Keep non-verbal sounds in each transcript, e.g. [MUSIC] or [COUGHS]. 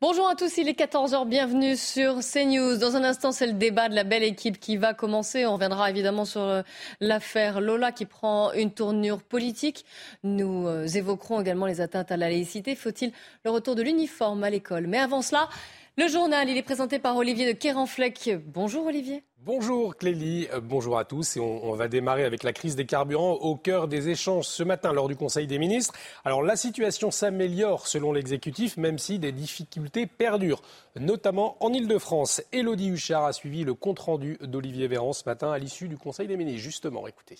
Bonjour à tous, il est 14h, bienvenue sur CNews. Dans un instant, c'est le débat de la belle équipe qui va commencer. On reviendra évidemment sur euh, l'affaire Lola qui prend une tournure politique. Nous euh, évoquerons également les atteintes à la laïcité. Faut-il le retour de l'uniforme à l'école? Mais avant cela, le journal, est présenté par Olivier de Kéranfleck. Bonjour Olivier. Bonjour Clélie, euh, bonjour à tous. On, va démarrer avec la crise des carburants au cœur des échanges ce matin lors du Conseil des ministres. Alors la situation s'améliore selon l'exécutif, même si des difficultés perdurent, notamment en Ile-de-France. Elodie Huchard a suivi le compte-rendu d'Olivier Véran ce matin à l'issue du Conseil des ministres. Justement, écoutez.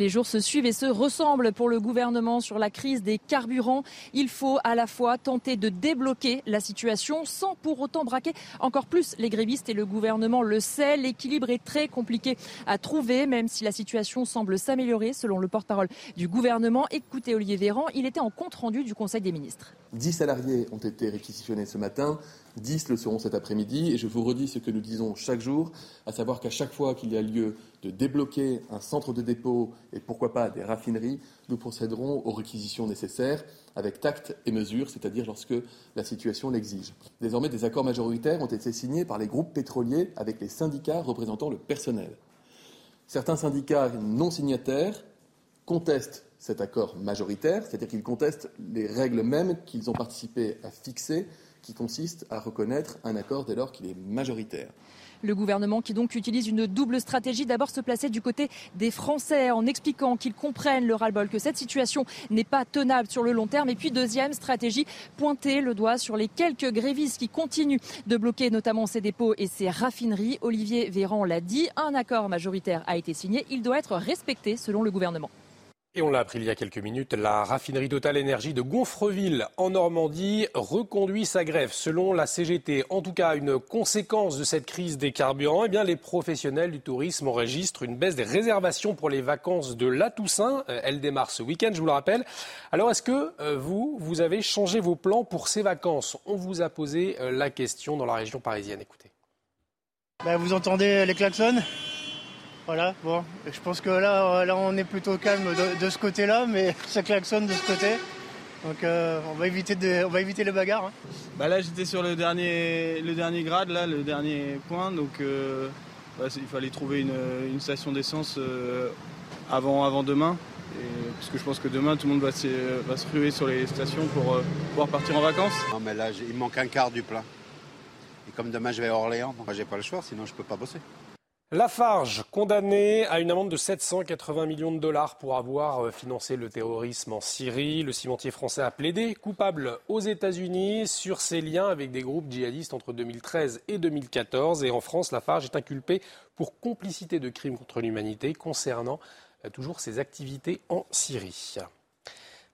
Les jours se suivent et se ressemblent pour le gouvernement sur la crise des carburants. Il faut à la fois tenter de débloquer la situation sans pour autant braquer encore plus les grévistes et le gouvernement le sait. L'équilibre est très compliqué à trouver, même si la situation semble s'améliorer selon le porte-parole du gouvernement. Écoutez Olivier Véran, il était en compte rendu du Conseil des ministres. 10 salariés ont été réquisitionnés ce matin. 10 le seront cet après-midi. Et je vous redis ce que nous disons chaque jour, à savoir qu'à chaque fois qu'il y a lieu de débloquer un centre de dépôt et pourquoi pas des raffineries, nous procéderons aux réquisitions nécessaires avec tact et mesure, c'est-à-dire lorsque la situation l'exige. Désormais, des accords majoritaires ont été signés par les groupes pétroliers avec les syndicats représentant le personnel. Certains syndicats non signataires contestent cet accord majoritaire, c'est-à-dire qu'ils contestent les règles mêmes qu'ils ont participé à fixer qui consiste à reconnaître un accord dès lors qu'il est majoritaire. Le gouvernement qui donc utilise une double stratégie, d'abord se placer du côté des Français en expliquant qu'ils comprennent le ras-le-bol, que cette situation n'est pas tenable sur le long terme. Et puis deuxième stratégie, pointer le doigt sur les quelques grévistes qui continuent de bloquer notamment ces dépôts et ces raffineries. Olivier Véran l'a dit, un accord majoritaire a été signé, il doit être respecté selon le gouvernement. Et on l'a appris il y a quelques minutes, la raffinerie Total Énergie de Gonfreville en Normandie reconduit sa grève. Selon la CGT, en tout cas une conséquence de cette crise des carburants, eh bien les professionnels du tourisme enregistrent une baisse des réservations pour les vacances de la Toussaint. Euh, elle démarre ce week-end, je vous le rappelle. Alors est-ce que euh, vous, vous avez changé vos plans pour ces vacances? On vous a posé euh, la question dans la région parisienne. Écoutez. Ben, vous entendez les klaxons voilà, bon, je pense que là, là on est plutôt calme de, ce côté-là, mais [LAUGHS] ça klaxonne de ce côté. Donc euh, on, va éviter de, on va éviter les bagarres. Hein. Bah là j'étais sur le dernier, le dernier grade, là, le dernier point, donc euh, il fallait trouver une, station d'essence euh, avant, avant demain. parce que je pense que demain tout le monde va se, va se ruer sur les stations pour pouvoir partir en vacances. Non mais là il manque un quart du plein. Et comme demain je vais à Orléans, moi j'ai pas le choix, sinon je peux pas bosser. Lafarge, condamné à une amende de 780 millions de dollars pour avoir euh, financé le terrorisme en Syrie. Le cimentier français a plaidé coupable aux États-Unis sur ses liens avec des groupes djihadistes entre 2013 et 2014. Et en France, Lafarge est inculpé pour complicité de crimes contre l'humanité concernant euh, toujours ses activités en Syrie.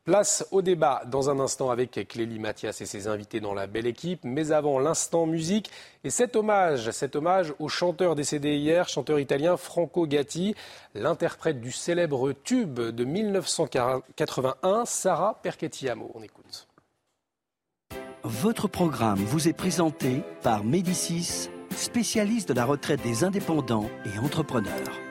Place au débat dans un instant avec Clélie Mathias et ses invités dans la belle équipe. Mais avant, l'instant musique et cet hommage, cet hommage au chanteur décédé hier, chanteur italien Franco Gatti, l'interprète du célèbre tube de 1981, Sarah Perchettiamo. On écoute. Votre programme vous est présenté par Médicis, spécialiste de la retraite des indépendants et entrepreneurs.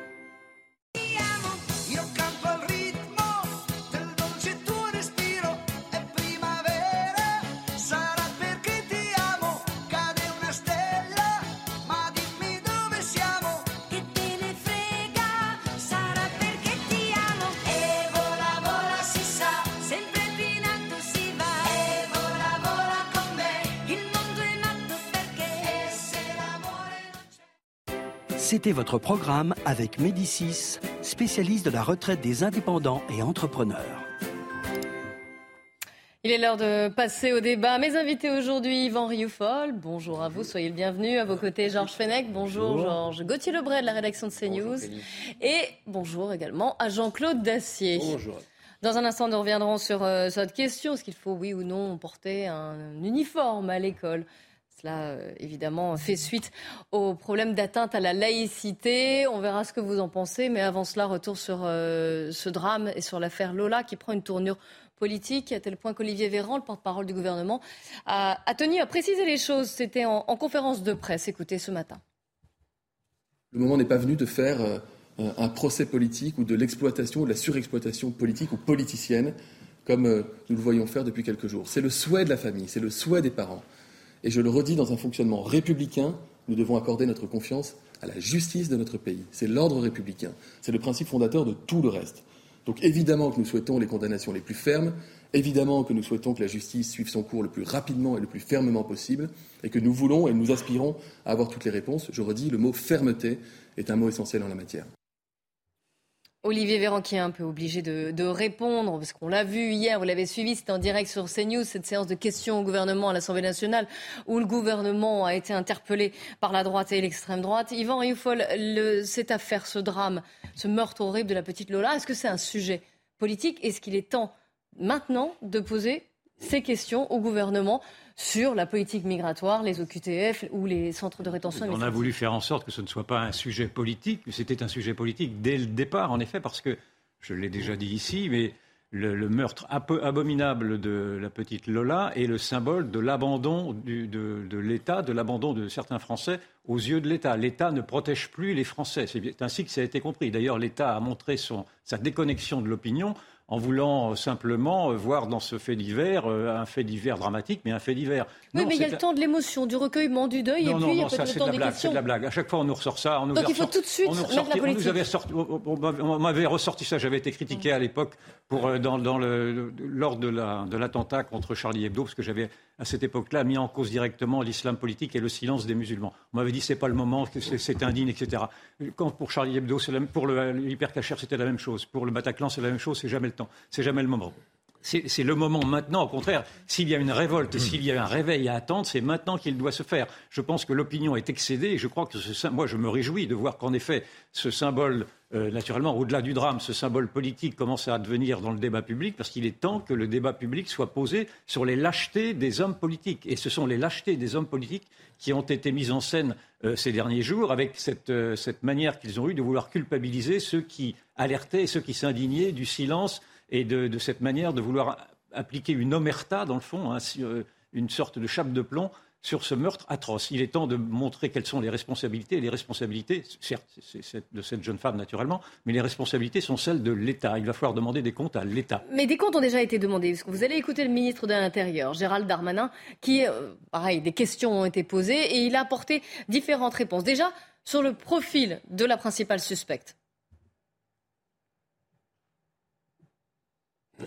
C'était votre programme avec Médicis, spécialiste de la retraite des indépendants et entrepreneurs. Il est l'heure de passer au débat. Mes invités aujourd'hui, Yvan Rioufol, bonjour à vous, soyez le bienvenu. À vos côtés, Georges Fenech, bonjour, Georges. Gauthier Lebray de la rédaction de CNews. et bonjour également à Jean-Claude Dacier. Bonjour. Dans un instant, nous reviendrons sur euh, cette question, est-ce qu'il faut, oui ou non, porter un uniforme à l'école? Cela, euh, évidemment, fait suite au problème d'atteinte à la laïcité. On verra ce que vous en pensez. Mais avant cela, retour sur euh, ce drame et sur l'affaire Lola qui prend une tournure politique, à tel point qu'Olivier Véran, le porte-parole du gouvernement, a, tenu à préciser les choses. C'était en, conférence de presse. Écoutez ce matin. Le moment n'est pas venu de faire euh, un procès politique ou de l'exploitation ou de la surexploitation politique ou politicienne comme nous le voyons faire depuis quelques jours. C'est le souhait de la famille, c'est le souhait des parents. Et je le redis, dans un fonctionnement républicain, nous devons accorder notre confiance à la justice de notre pays. C'est l'ordre républicain. C'est le principe fondateur de tout le reste. Donc évidemment que nous souhaitons les condamnations les plus fermes, évidemment que nous souhaitons que la justice suive son cours le plus rapidement et le plus fermement possible, et que nous voulons et nous aspirons à avoir toutes les réponses. Je redis, le mot fermeté est un mot essentiel en la matière. Olivier Véran qui est un peu obligé de, répondre, parce qu'on l'a vu hier, vous l'avez suivi, c'était en direct sur CNews, cette séance de questions au gouvernement à l'Assemblée nationale, où le gouvernement a été interpellé par la droite et l'extrême droite. Yvan Rioufol, cette affaire, ce drame, ce meurtre horrible de la petite Lola, est-ce que c'est un sujet politique? Est-ce qu'il est temps maintenant de poser ces questions au gouvernement? Sur la politique migratoire, les OQTF ou les centres de rétention. On a voulu faire en sorte que ce ne soit pas un sujet politique, mais c'était un sujet politique dès le départ, en effet, parce que, je l'ai déjà dit ici, mais le, meurtre abominable de la petite Lola est le symbole de l'abandon de, de l'État, de l'abandon de certains Français aux yeux de l'État. L'État ne protège plus les Français. C'est ainsi que ça a été compris. D'ailleurs, l'État a montré son, sa déconnexion de l'opinion en voulant euh, simplement euh, voir dans ce fait divers euh, un fait divers dramatique, mais un fait divers. Oui, mais il y a le temps de l'émotion, du recueillement, du deuil, et puis il y a peut-être le temps des questions. C'est de la blague. À chaque fois, on nous ressort ça. On nous Donc il faut tout de suite mettre la politique. On, m'avait ressorti ça. J'avais été critiqué à l'époque pour dans, dans le, lors de l'attentat contre Charlie Hebdo, parce que j'avais à cette époque-là, mis en cause directement l'islam politique et le silence des musulmans. On m'avait dit c'est pas le moment, c'est indigne, etc. Pour Charlie Hebdo, pour l'hypercacher, c'était la même chose. Pour le Bataclan, c'est la même chose. C'est jamais le temps, c'est jamais le moment. C'est le moment maintenant, au contraire, s'il y a une révolte, s'il y a un réveil à attendre, c'est maintenant qu'il doit se faire. Je pense que l'opinion est excédée et je crois que ce, moi je me réjouis de voir qu'en effet ce symbole, euh, naturellement au-delà du drame, ce symbole politique commence à devenir dans le débat public parce qu'il est temps que le débat public soit posé sur les lâchetés des hommes politiques. Et ce sont les lâchetés des hommes politiques qui ont été mises en scène euh, ces derniers jours avec cette, euh, cette manière qu'ils ont eue de vouloir culpabiliser ceux qui alertaient et ceux qui s'indignaient du silence et de, cette manière de vouloir appliquer une omerta, dans le fond, hein, euh, une sorte de chape de plomb sur ce meurtre atroce. Il est temps de montrer quelles sont les responsabilités. Et les responsabilités, certes, c'est de cette jeune femme naturellement, mais les responsabilités sont celles de l'État. Il va falloir demander des comptes à l'État. Mais des comptes ont déjà été demandés. Vous allez écouter le ministre de l'Intérieur, Gérald Darmanin, qui, euh, pareil, des questions ont été posées et il a apporté différentes réponses. Déjà, sur le profil de la principale suspecte.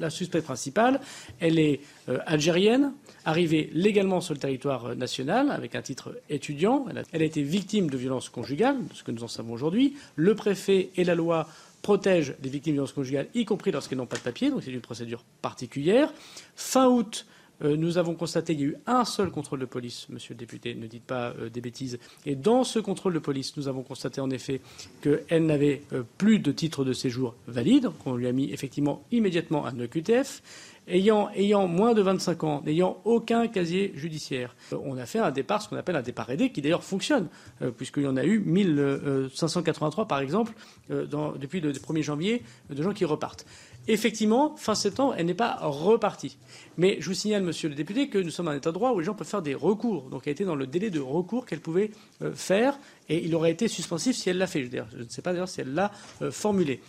La suspecte principale, elle est euh, algérienne, arrivée légalement sur le territoire euh, national avec un titre étudiant. Elle a, été victime de violences conjugales, ce que nous en savons aujourd'hui. Le préfet et la loi protègent les victimes de violences conjugales, y compris lorsqu'elles n'ont pas de papier, donc c'est une procédure particulière. Fin août, euh, nous avons constaté qu'il y a eu un seul contrôle de police, monsieur le député, ne dites pas euh, des bêtises. Et dans ce contrôle de police, nous avons constaté en effet qu'elle n'avait euh, plus de titre de séjour valide, qu'on lui a mis effectivement immédiatement un EQTF. Ayant, moins de 25 ans, n'ayant aucun casier judiciaire. On a fait un départ, ce qu'on appelle un départ aidé, qui d'ailleurs fonctionne, puisqu'il y en a eu 1583, par exemple, depuis le 1er janvier, de gens qui repartent. Effectivement, fin septembre, elle n'est pas repartie. Mais je vous signale, monsieur le député, que nous sommes un état de droit où les gens peuvent faire des recours. Donc elle était dans le délai de recours qu'elle pouvait euh, faire et il aurait été suspensif si elle l'a fait. Je, ne sais pas d'ailleurs si elle l'a euh, formulé.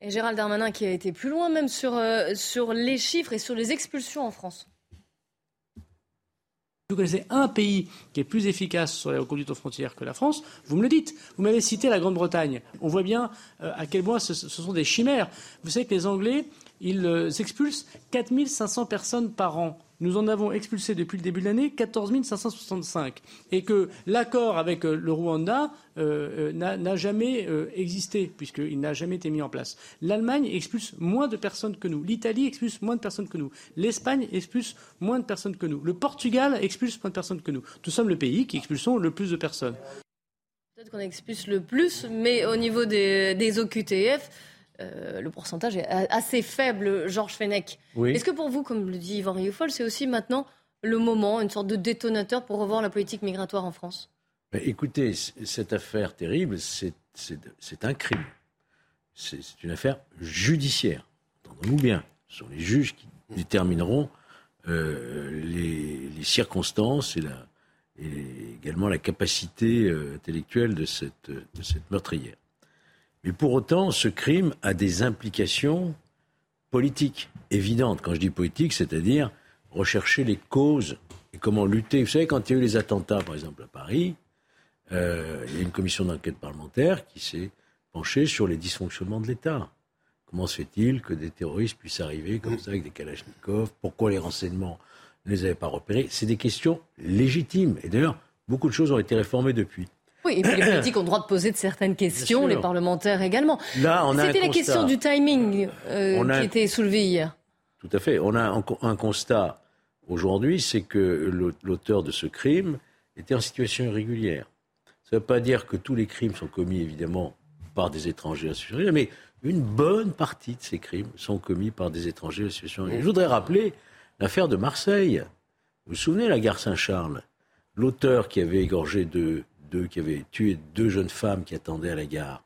Et Gérald Darmanin qui a été plus loin même sur, euh, sur les chiffres et sur les expulsions en France. Vous connaissez un pays qui est plus efficace sur les reconduites aux frontières que la France, vous me le dites. Vous m'avez cité la Grande-Bretagne. On voit bien euh, à quel point ce, sont des chimères. Vous savez que les Anglais, ils expulsent 4500 personnes par an nous en avons expulsé depuis le début de l'année 14 565 et que l'accord avec euh, le Rwanda euh, euh, n'a jamais existé puisqu'il n'a jamais été mis en place. L'Allemagne expulse moins de personnes que nous. L'Italie expulse moins de personnes que nous. L'Espagne expulse moins de personnes que nous. Le Portugal expulse moins de personnes que nous. Nous sommes le pays qui expulsons le plus de personnes. Peut-être qu'on expulse le plus, mais au niveau des OQTF, euh, le pourcentage est assez faible, Georges Fenech. Est-ce que pour vous, comme le dit Yvan Rioufol, c'est aussi maintenant le moment, une sorte de détonateur pour revoir la politique migratoire en France? Écoutez, cette affaire terrible, c'est un crime. C'est une affaire judiciaire. Entendons-nous bien. Ce sont les juges qui détermineront euh, les, circonstances et, également la capacité euh, intellectuelle de cette, de cette meurtrière. Mais pour autant, ce crime a des implications politique évidente. Quand je dis politique, c'est-à-dire rechercher les causes et comment lutter. Vous savez, quand il y a eu les attentats, par exemple, à Paris, euh, il y a une commission d'enquête parlementaire qui s'est penchée sur les dysfonctionnements de l'État. Comment se fait-il que des terroristes puissent arriver comme ça avec des kalachnikovs? Pourquoi les renseignements ne les avaient pas repérés? C'est des questions légitimes. Et d'ailleurs, beaucoup de choses ont été réformées depuis. Oui, et puis les [COUGHS] politiques ont le droit de poser de certaines questions, les parlementaires également. Là, on a C'était la constat. question du timing euh, On a qui un- était soulevée hier. Tout à fait. On a un, un constat aujourd'hui, c'est que l'au- l'auteur de ce crime était en situation irrégulière. Ça ne veut pas dire que tous les crimes sont commis, évidemment, par des étrangers irrégulière, mais une bonne partie de ces crimes sont commis par des étrangers en situation irrégulière. Je voudrais rappeler l'affaire de Marseille. Vous vous souvenez, la gare Saint-Charles? L'auteur qui avait égorgé deux, deux, qui avait tué deux jeunes femmes qui attendaient à la gare,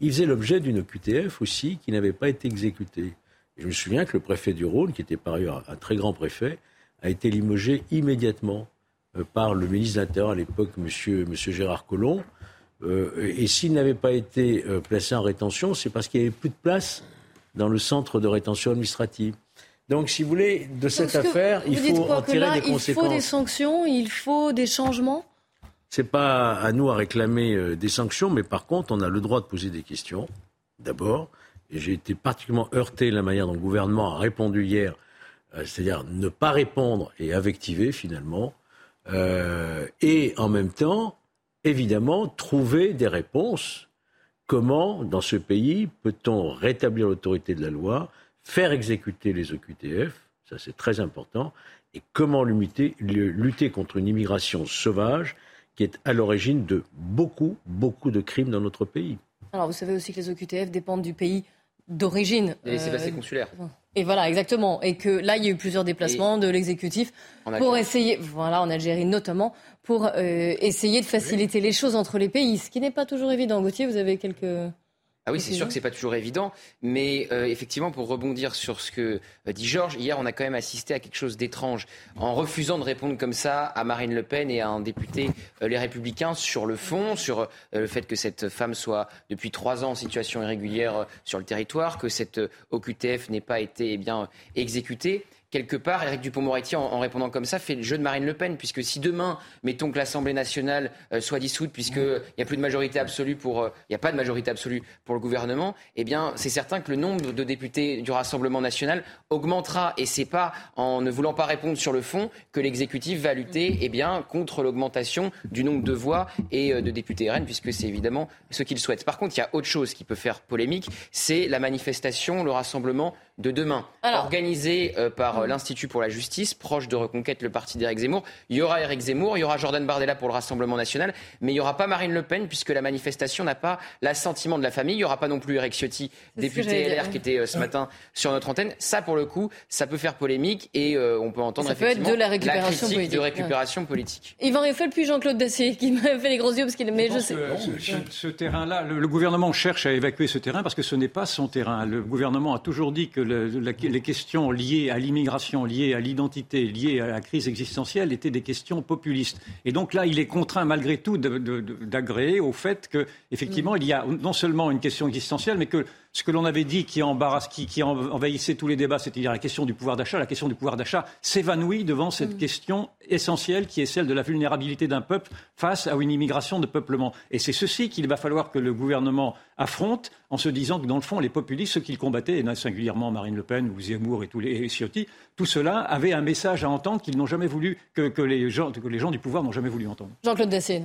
il faisait l'objet d'une OQTF aussi qui n'avait pas été exécutée. Et je me souviens que le préfet du Rhône, qui était par ailleurs un très grand préfet, a été limogé immédiatement euh, par le ministre de l'Intérieur à l'époque, monsieur, monsieur Gérard Collomb. Euh, et s'il n'avait pas été euh, placé en rétention, c'est parce qu'il n'y avait plus de place dans le centre de rétention administrative. Donc, si vous voulez, de cette affaire, il faut en tirer là, des Il faut des conséquences. sanctions, il faut des changements? C'est pas à nous à réclamer euh, des sanctions, mais par contre, on a le droit de poser des questions. D'abord, j'ai été particulièrement heurté de la manière dont le gouvernement a répondu hier, euh, c'est-à-dire ne pas répondre et invectiver finalement, euh, et en même temps, évidemment, trouver des réponses. Comment, dans ce pays, peut-on rétablir l'autorité de la loi, faire exécuter les OQTF, ça c'est très important, et comment lutter contre une immigration sauvage qui est à l'origine de beaucoup, beaucoup de crimes dans notre pays. Alors, vous savez aussi que les OQTF dépendent du pays d'origine. Et les Euh, laissés consulaires. Et voilà, exactement. Et que là, il y a eu plusieurs déplacements de l'exécutif pour essayer, voilà, en Algérie notamment, pour euh, essayer de faciliter les choses entre les pays, ce qui n'est pas toujours évident. Gauthier, vous avez quelques... Ah oui, c'est sûr que c'est pas toujours évident, mais euh, effectivement, pour rebondir sur ce que euh, dit Georges, hier, on a quand même assisté à quelque chose d'étrange en refusant de répondre comme ça à Marine Le Pen et à un député euh, Les Républicains sur le fond, sur euh, le fait que cette femme soit depuis trois ans en situation irrégulière sur le territoire, que cette OQTF n'ait pas été eh bien exécutée. Quelque part, Éric Dupond-Moretti, en, répondant comme ça, fait le jeu de Marine Le Pen, puisque si demain, mettons que l'Assemblée nationale euh, soit dissoute, puisqu'il n'y a plus de majorité absolue pour, euh, il n'y a pas de majorité absolue pour le gouvernement, eh bien, c'est certain que le nombre de députés du Rassemblement national augmentera, et c'est pas en ne voulant pas répondre sur le fond que l'exécutif va lutter, eh bien, contre l'augmentation du nombre de voix et euh, de députés RN, puisque c'est évidemment ce qu'ils souhaitent. Par contre, il y a autre chose qui peut faire polémique, c'est la manifestation, le rassemblement de demain, organisé euh, par euh, l'Institut pour la justice, proche de Reconquête, le parti d'Éric Zemmour. Il y aura Éric Zemmour, il y aura Jordan Bardella pour le Rassemblement national, mais il n'y aura pas Marine Le Pen, puisque la manifestation n'a pas l'assentiment de la famille. Il n'y aura pas non plus Eric Ciotti, député LR, qui était euh, ce matin sur notre antenne. Ça, pour le coup, ça peut faire polémique et euh, on peut entendre Ça peut être effectivement de la récupération critique de politique, récupération politique. Yvan Eiffel puis Jean-Claude Dacier, qui m'a fait les gros yeux parce qu'il... Mais je pense sais... que ce, ce- ce terrain-là, le, le gouvernement cherche à évacuer ce terrain parce que ce n'est pas son terrain. Le gouvernement a toujours dit que le- la- les questions liées à l'immigration, liées à l'identité, liées à la crise existentielle étaient des questions populistes. Et donc là, il est contraint malgré tout d'agréer au fait que, effectivement, il y a non seulement une question existentielle, mais que ce que l'on avait dit qui embarrasse, qui, qui en- envahissait tous les débats, c'est-à-dire la question du pouvoir d'achat, la question du pouvoir d'achat s'évanouit devant cette question essentielle qui est celle de la vulnérabilité d'un peuple face à une immigration de peuplement. Et c'est ceci qu'il va falloir que le gouvernement affronte en se disant que dans le fond, les populistes, ceux qu'il combattait, et singulièrement Marine Le Pen ou Zemmour et tous les et Ciotti, tout cela avait un message à entendre qu'ils n'ont jamais voulu, que, que les gens, que les gens du pouvoir n'ont jamais voulu entendre. Jean-Claude Dacier.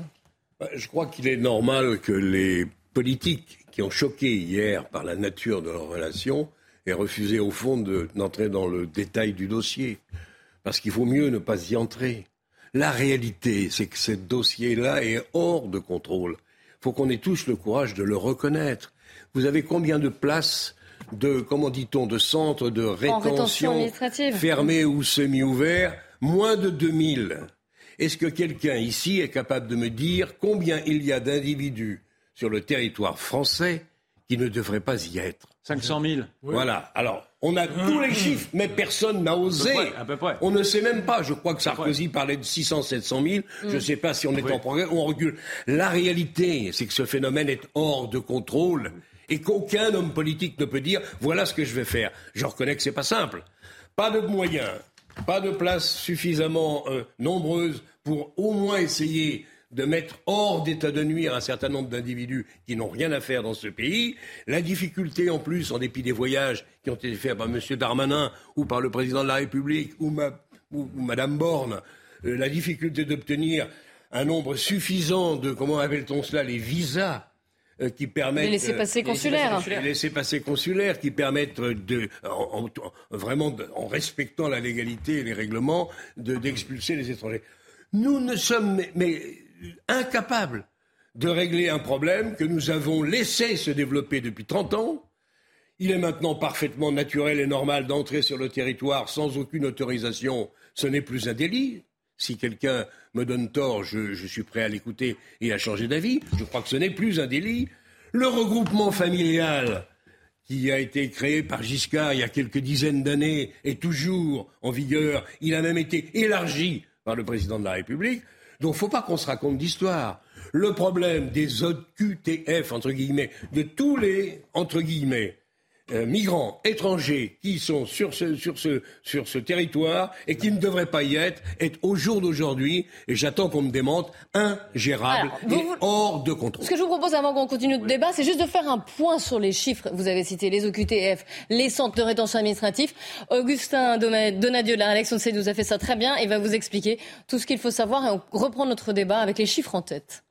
Bah, Je crois qu'il est normal que les politiques qui ont choqué hier par la nature de leur relation aient refusé au fond de- d'entrer dans le détail du dossier. Parce qu'il vaut mieux ne pas y entrer. La réalité, c'est que ce dossier-là est hors de contrôle. Il faut qu'on ait tous le courage de le reconnaître. Vous avez combien de places de, comment dit-on, de centres de rétention fermés ou semi-ouverts? Moins de 2000. Est-ce que quelqu'un ici est capable de me dire combien il y a d'individus sur le territoire français qui ne devraient pas y être 500 000. Voilà. Alors, on a tous les chiffres, mais personne n'a osé. près, à peu près. On ne sait même pas. Je crois que Sarkozy parlait de 600, 700 000. Je ne sais pas si on est Oui. en progrès ou on recule. La réalité, c'est que ce phénomène est hors de contrôle et qu'aucun homme politique ne peut dire voilà ce que je vais faire. Je reconnais que c'est pas simple. Pas de moyens, pas de places suffisamment euh, nombreuses pour au moins essayer de mettre hors d'état de nuire un certain nombre d'individus qui n'ont rien à faire dans ce pays. La difficulté, en plus, en dépit des voyages qui ont été faits par M. Darmanin ou par le président de la République ou, Mme Borne, euh, la difficulté d'obtenir un nombre suffisant de, comment appelle-t-on cela, les visas euh, qui permettent. Les laissés-passer consulaires. Les laissés-passer consulaires qui permettent de, vraiment, en respectant la légalité et les règlements, d'expulser les étrangers. Nous ne sommes, mais incapable de régler un problème que nous avons laissé se développer depuis 30 ans. Il est maintenant parfaitement naturel et normal d'entrer sur le territoire sans aucune autorisation. Ce n'est plus un délit. Si quelqu'un me donne tort, je, suis prêt à l'écouter et à changer d'avis. Je crois que ce n'est plus un délit. Le regroupement familial qui a été créé par Giscard il y a quelques dizaines d'années est toujours en vigueur. Il a même été élargi par le président de la République. Donc, faut pas qu'on se raconte d'histoire. Le problème des OQTF, entre guillemets, de tous les, entre guillemets, euh, migrants étrangers qui sont sur ce, sur, ce, sur ce territoire et qui ne devraient pas y être, est au jour d'aujourd'hui, et j'attends qu'on me démente, ingérable et hors de contrôle. Ce que je vous propose avant qu'on continue le débat, c'est juste de faire un point sur les chiffres. Vous avez cité les OQTF, les centres de rétention administratif. Augustin Donadieu la de nous a fait ça très bien et va vous expliquer tout ce qu'il faut savoir et on reprend notre débat avec les chiffres en tête.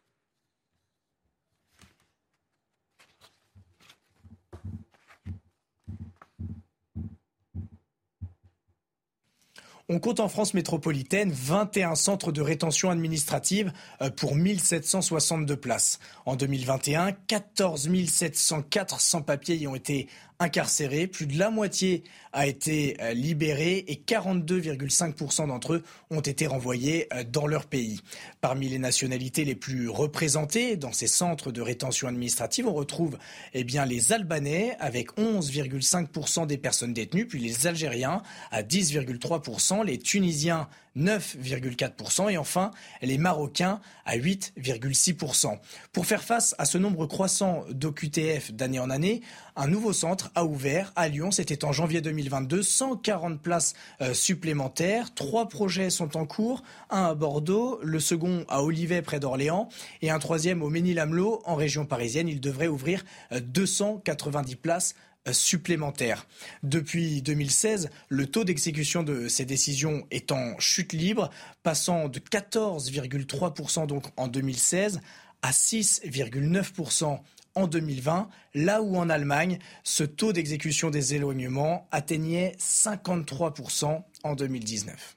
On compte en France métropolitaine 21 centres de rétention administrative euh, pour 1762 places. En 2021, 14 704 sans-papiers y ont été incarcérés. Plus de la moitié a été euh, libérée et 42,5% d'entre eux ont été renvoyés euh, dans leur pays. Parmi les nationalités les plus représentées dans ces centres de rétention administrative, on retrouve eh bien, les Albanais avec 11,5% des personnes détenues, puis les Algériens à 10,3%, les Tunisiens 9,4% et enfin les Marocains à 8,6%. Pour faire face à ce nombre croissant d'OQTF d'année en année, un nouveau centre a ouvert à Lyon, c'était en janvier 2022, 140 places euh, supplémentaires. Trois projets sont en cours, un à Bordeaux, le second à Olivet près d'Orléans et un troisième au Ménil-Amelot en région parisienne. Il devrait ouvrir 290 euh, places supplémentaires. Depuis 2016, le taux d'exécution de ces décisions est en chute libre, passant de 14,3% donc en 2016 à 6,9% en 2020, là où en Allemagne, ce taux d'exécution des éloignements atteignait 53% en 2019.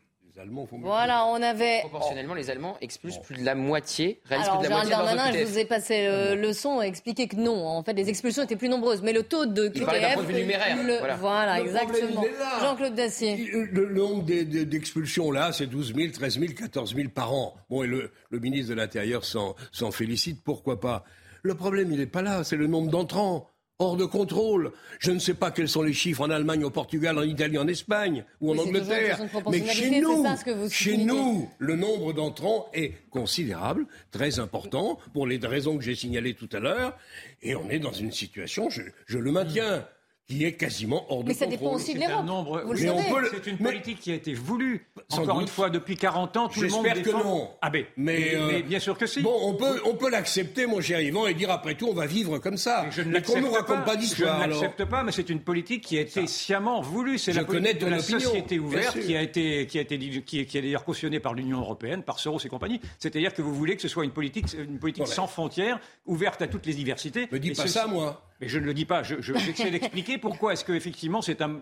Voilà, on avait. Proportionnellement, les Allemands expulsent plus de la moitié. Alors, plus de la Darmanin, je vous ai passé le, son et expliqué que non. En fait, les expulsions étaient plus nombreuses. Mais le taux de QTF. d'un point de vue numéraire. voilà, exactement. Jean-Claude Dacier. Le, nombre d'expulsions, là, c'est 12 000, 13 000, 14 000 par an. Bon, et le, ministre de l'Intérieur s'en félicite, pourquoi pas. Le problème, il n'est pas là, c'est le nombre d'entrants hors de contrôle. Je ne sais pas quels sont les chiffres en Allemagne, au Portugal, en Italie, en Espagne ou en Angleterre. Mais chez nous, chez nous, le nombre d'entrants est considérable, très important, pour les raisons que j'ai signalées tout à l'heure. Et on est dans une situation, je le maintiens, qui est quasiment hors de Mais ça dépend aussi de l'Europe. C'est une politique qui a été voulue, encore une fois, depuis 40 ans. Tout le monde J'espère que non. Ah ben, mais, euh, bien sûr que si. Bon, on peut, on peut l'accepter, mon cher Yvan, et dire après tout, on va vivre comme ça. je ne qu'on nous raconte pas, d'histoire. Je ne l'accepte pas, mais c'est une politique qui a été sciemment voulue. C'est la politique de la société ouverte qui a été, qui a été, qui est, qui est d'ailleurs cautionnée par l'Union européenne, par Soros et compagnie. C'est-à-dire que vous voulez que ce soit une politique, une politique sans frontières, ouverte à toutes les diversités. Me dis pas ça, moi. Mais je ne le dis pas. Je, je j'essaie d'expliquer pourquoi est-ce qu'effectivement c'est un,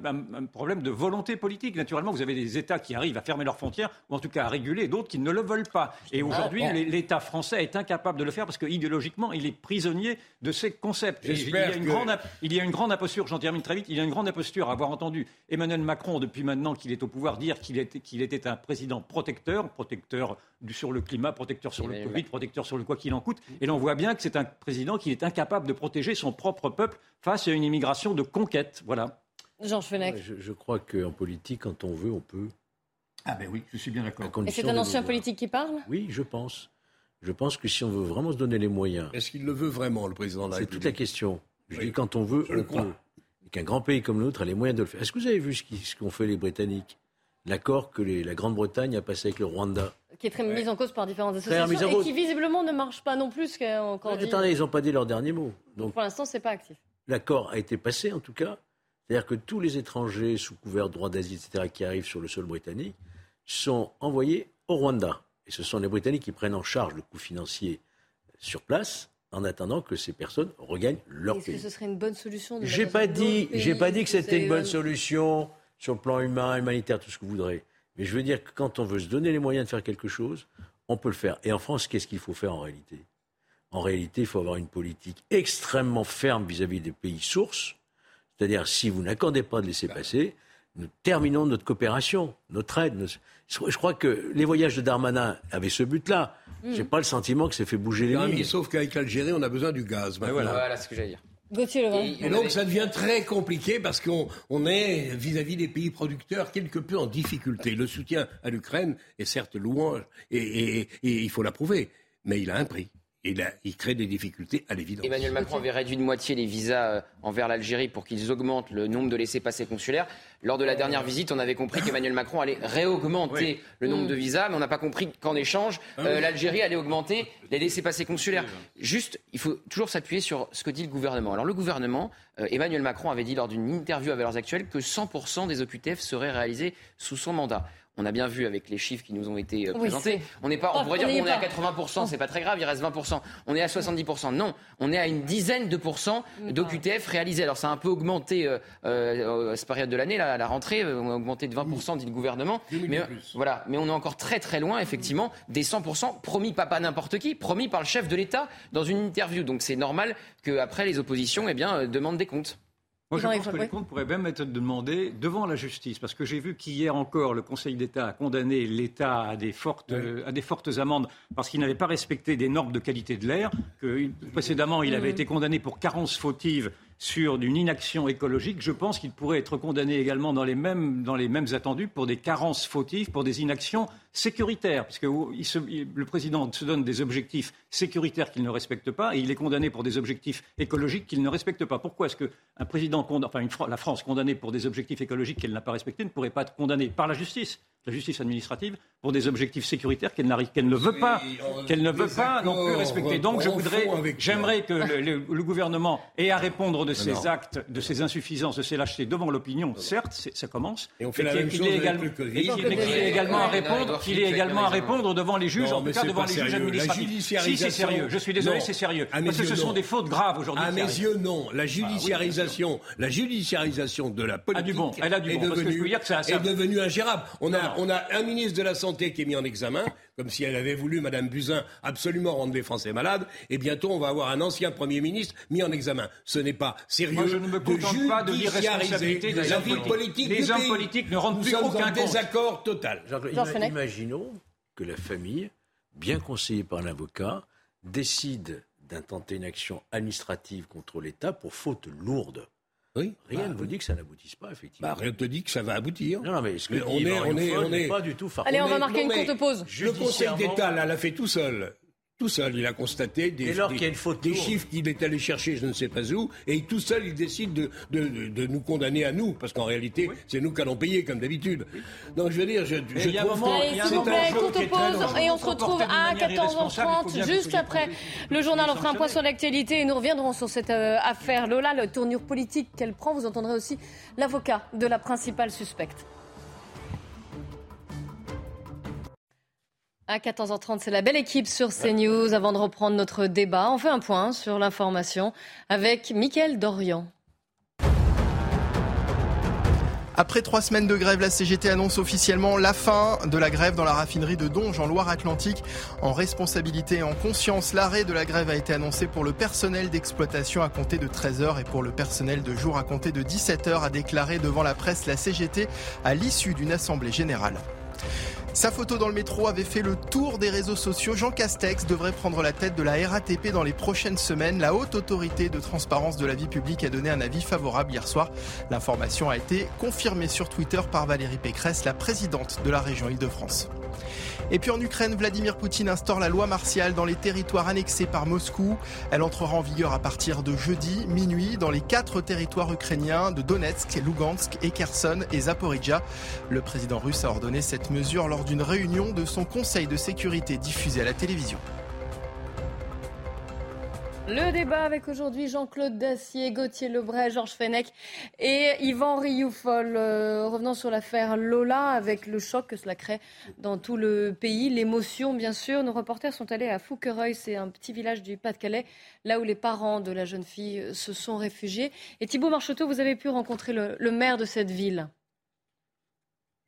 problème de volonté politique. Naturellement, vous avez des États qui arrivent à fermer leurs frontières, ou en tout cas à réguler, d'autres qui ne le veulent pas. Et aujourd'hui, l'État français est incapable de le faire parce que idéologiquement, il est prisonnier de ces concepts. Il y, a une grande, il y a une grande imposture, j'en termine très vite, il y a une grande imposture à avoir entendu Emmanuel Macron, depuis maintenant qu'il est au pouvoir, dire qu'il était, qu'il était un président protecteur, protecteur du, sur le climat, protecteur sur le Covid, protecteur sur le quoi qu'il en coûte. Et l'on voit bien que c'est un président qui est incapable de protéger son propre peuple face à une immigration de conquête. Voilà. Georges Fenech. je, je, crois qu'en politique, quand on veut, on peut. Ah ben oui, je suis bien d'accord. Et c'est un ancien politique qui parle? Oui, je pense. Je pense que si on veut vraiment se donner les moyens. Est-ce qu'il le veut vraiment, le président de la C'est toute la question. Je dis quand on veut, on peut. Et qu'un grand pays comme le nôtre a les moyens de le faire. Est-ce que vous avez vu ce qu'ont fait les Britanniques? L'accord que la Grande-Bretagne a passé avec le Rwanda qui est très mise en cause par différentes associations et qui visiblement ne marche pas non plus qu'encore dit. Attendez, ils n'ont pas dit leur dernier mot. Donc, pour l'instant, c'est pas actif. L'accord a été passé en tout cas. C'est-à-dire que tous les étrangers sous couvert de droit d'asile, etc., qui arrivent sur le sol britannique, sont envoyés au Rwanda. Et ce sont les Britanniques qui prennent en charge le coût financier sur place en attendant que ces personnes regagnent leur pays. Est-ce que ce serait une bonne solution J'ai pas dit, j'ai pas dit que c'était une bonne solution sur le plan humain, humanitaire, tout ce que vous voudrez. Mais je veux dire que quand on veut se donner les moyens de faire quelque chose, on peut le faire. Et en France, qu'est-ce qu'il faut faire en réalité? En réalité, il faut avoir une politique extrêmement ferme vis-à-vis des pays sources. C'est-à-dire, si vous n'accordez pas de laisser passer, nous terminons notre coopération, notre aide. Je crois que les voyages de Darmanin avaient ce but-là. Mm. Je n'ai pas le sentiment que ça fait bouger les lignes. Sauf qu'avec l'Algérie, on a besoin du gaz. Voilà. voilà ce que j'allais dire. Et, donc ça devient très compliqué parce qu'on est vis-à-vis des pays producteurs quelque peu en difficulté. Le soutien à l'Ukraine est certes louange et il faut l'approuver, mais il a un prix. Et là, il crée des difficultés à l'évidence. Emmanuel Macron avait réduit de moitié les visas euh, envers l'Algérie pour qu'ils augmentent le nombre de laissés-passer consulaires. Lors de la dernière visite, on avait compris qu'Emmanuel Macron allait réaugmenter le nombre de visas, mais on n'a pas compris qu'en échange, ah euh, l'Algérie allait augmenter les laissés-passer consulaires. Juste, il faut toujours s'appuyer sur ce que dit le gouvernement. Alors le gouvernement, euh, Emmanuel Macron avait dit lors d'une interview à Valeurs Actuelles que 100% des OQTF seraient réalisés sous son mandat. On a bien vu avec les chiffres qui nous ont été euh, présentés. On n'est pas, on pourrait dire qu'on est à 80%, c'est pas très grave, il reste 20%. On est à 70%. Non, on est à une dizaine de pourcents d'OQTF réalisés. Alors ça a un peu augmenté euh, euh, cette période de l'année, la, la rentrée, on a augmenté de 20%, dit le gouvernement. Mais voilà, mais on est encore très très loin, effectivement, des 100% promis pas, pas n'importe qui, promis par le chef de l'État dans une interview. Donc c'est normal qu'après les oppositions, eh bien, demandent des comptes. Moi, je pense que les comptes pourraient même être demandés devant la justice, parce que j'ai vu qu'hier encore, le Conseil d'État a condamné l'État à, des fortes, à des fortes amendes parce qu'il n'avait pas respecté des normes de qualité de l'air, que précédemment, il avait mmh. été condamné pour carence fautive sur une inaction écologique, je pense qu'il pourrait être condamné également dans les mêmes, dans les mêmes attendus pour des carences fautives, pour des inactions sécuritaires, puisque le président se donne des objectifs sécuritaires qu'il ne respecte pas, et il est condamné pour des objectifs écologiques qu'il ne respecte pas. Pourquoi est-ce qu'un président, enfin la France condamnée pour des objectifs écologiques qu'elle n'a pas respectés, ne pourrait pas être condamnée par la justice la justice administrative pour des objectifs sécuritaires qu'elle ne veut pas, qu'elle ne veut pas non plus respecter. Donc je voudrais, j'aimerais que le, gouvernement ait à répondre de ses actes, de ses insuffisances, de ses lâchetés devant l'opinion. Certes, ça commence. Et on fait la même chose avec le Mais qu'il ait également à répondre, qu'il ait également à répondre devant les juges, en tout cas devant les juges administratifs. Si c'est sérieux, je suis désolé, c'est sérieux, parce que ce sont des fautes graves aujourd'hui. À mes yeux, non. La judiciarisation, la judiciarisation de la politique est devenue ingérable. On a on a un ministre de la Santé qui est mis en examen, comme si elle avait voulu, Madame Buzyn, absolument rendre les Français malades, et bientôt on va avoir un ancien Premier ministre mis en examen. Ce n'est pas sérieux Moi, je ne me contente pas de l'irresponsabilité des la vie politique. Les hommes politiques ne rendent plus aucun en désaccord total. imaginons que la famille, bien conseillée par l'avocat, décide d'intenter une action administrative contre l'État pour faute lourde. Oui, rien bah ne vous dit que ça n'aboutisse pas, effectivement. Bah, rien ne te dit que ça va aboutir. Non, mais ce que on, est, on, est, on est, pas du tout. Allez, on, va marquer une courte pause. Le Conseil d'État l'a fait tout seul tout seul. Il a constaté des, chiffres qu'il est allé chercher je ne sais pas où, et tout seul, il décide de, de, nous condamner à nous, parce qu'en réalité, c'est nous qui allons payer, comme d'habitude. Donc, je veux dire, je, je trouve que... S'il vous plaît, courte pause, et on se retrouve à 14h30, juste après le journal. On fera un point sur l'actualité, et nous reviendrons sur cette euh, affaire. Lola, le tournure politique qu'elle prend, vous entendrez aussi l'avocat de la principale suspecte. À 14h30, c'est la belle équipe sur CNews. Avant de reprendre notre débat, on fait un point sur l'information avec Mickaël Dorian. Après trois semaines de grève, la CGT annonce officiellement la fin de la grève dans la raffinerie de Donge en Loire-Atlantique. En responsabilité et en conscience, l'arrêt de la grève a été annoncé pour le personnel d'exploitation à compter de 13h et pour le personnel de jour à compter de 17h, a déclaré devant la presse la CGT à l'issue d'une assemblée générale. Sa photo dans le métro avait fait le tour des réseaux sociaux. Jean Castex devrait prendre la tête de la RATP dans les prochaines semaines. La haute autorité de transparence de la vie publique a donné un avis favorable hier soir. L'information a été confirmée sur Twitter par Valérie Pécresse, la présidente de la région Île-de-France. Et puis en Ukraine, Vladimir Poutine instaure la loi martiale dans les territoires annexés par Moscou. Elle entrera en vigueur à partir de jeudi minuit dans les quatre territoires ukrainiens de Donetsk, Lugansk et Kherson et Zaporizhia. Le président russe a ordonné cette mesure lors d'une réunion de son Conseil de sécurité diffusée à la télévision. Le débat avec aujourd'hui Jean-Claude Dacier, Gauthier Lebray, Georges Fenech et Yvan Rioufol. Euh, revenons sur l'affaire Lola avec le choc que cela crée dans tout le pays, l'émotion bien sûr. Nos reporters sont allés à Fouquereuil, c'est un petit village du Pas-de-Calais, là où les parents de la jeune fille se sont réfugiés. Et Thibault Marcheteau, vous avez pu rencontrer le maire de cette ville.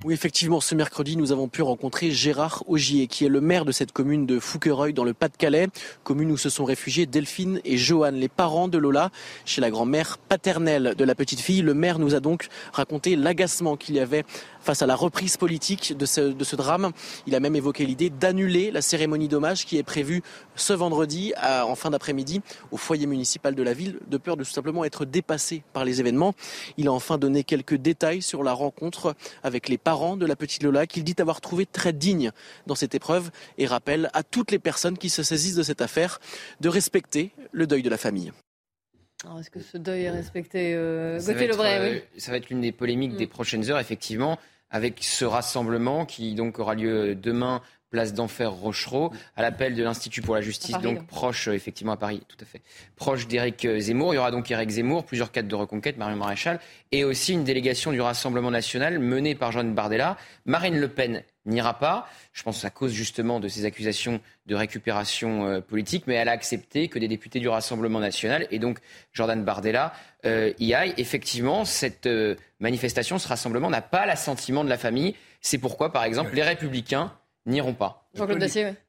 Oui, effectivement, ce mercredi, nous avons pu rencontrer Gérard Augier, qui est le maire de cette commune de Fouquereuil, dans le Pas-de-Calais, commune où se sont réfugiés Delphine et Johan, les parents de Lola, chez la grand-mère paternelle de la petite fille. Le maire nous a donc raconté l'agacement qu'il y avait face à la reprise politique de ce, de ce drame. Il a même évoqué l'idée d'annuler la cérémonie d'hommage qui est prévue ce vendredi en fin d'après-midi au foyer municipal de la ville, de peur de tout simplement être dépassé par les événements. Il a enfin donné quelques détails sur la rencontre avec les parents de la petite Lola qu'il dit avoir trouvé très digne dans cette épreuve et rappelle à toutes les personnes qui se saisissent de cette affaire de respecter le deuil de la famille. Est-ce que ce deuil est respecté euh, ça, va être, euh, ça va être l'une des polémiques des mm. prochaines heures, effectivement avec ce rassemblement qui donc aura lieu demain place d'Enfer Rochereau, à l'appel de l'Institut pour la justice, donc proche, euh, effectivement à Paris, tout à fait, proche d'Éric euh, Zemmour. Il y aura donc Éric Zemmour, plusieurs cadres de reconquête, Marion Maréchal, et aussi une délégation du Rassemblement national menée par Jeanne Bardella. Marine Le Pen n'ira pas, je pense à cause justement de ces accusations de récupération euh, politique, mais elle a accepté que des députés du Rassemblement national, et donc Jordan Bardella, y aille. Effectivement, cette manifestation, ce rassemblement n'a pas l'assentiment de la famille. C'est pourquoi, par exemple, les républicains n'iront pas.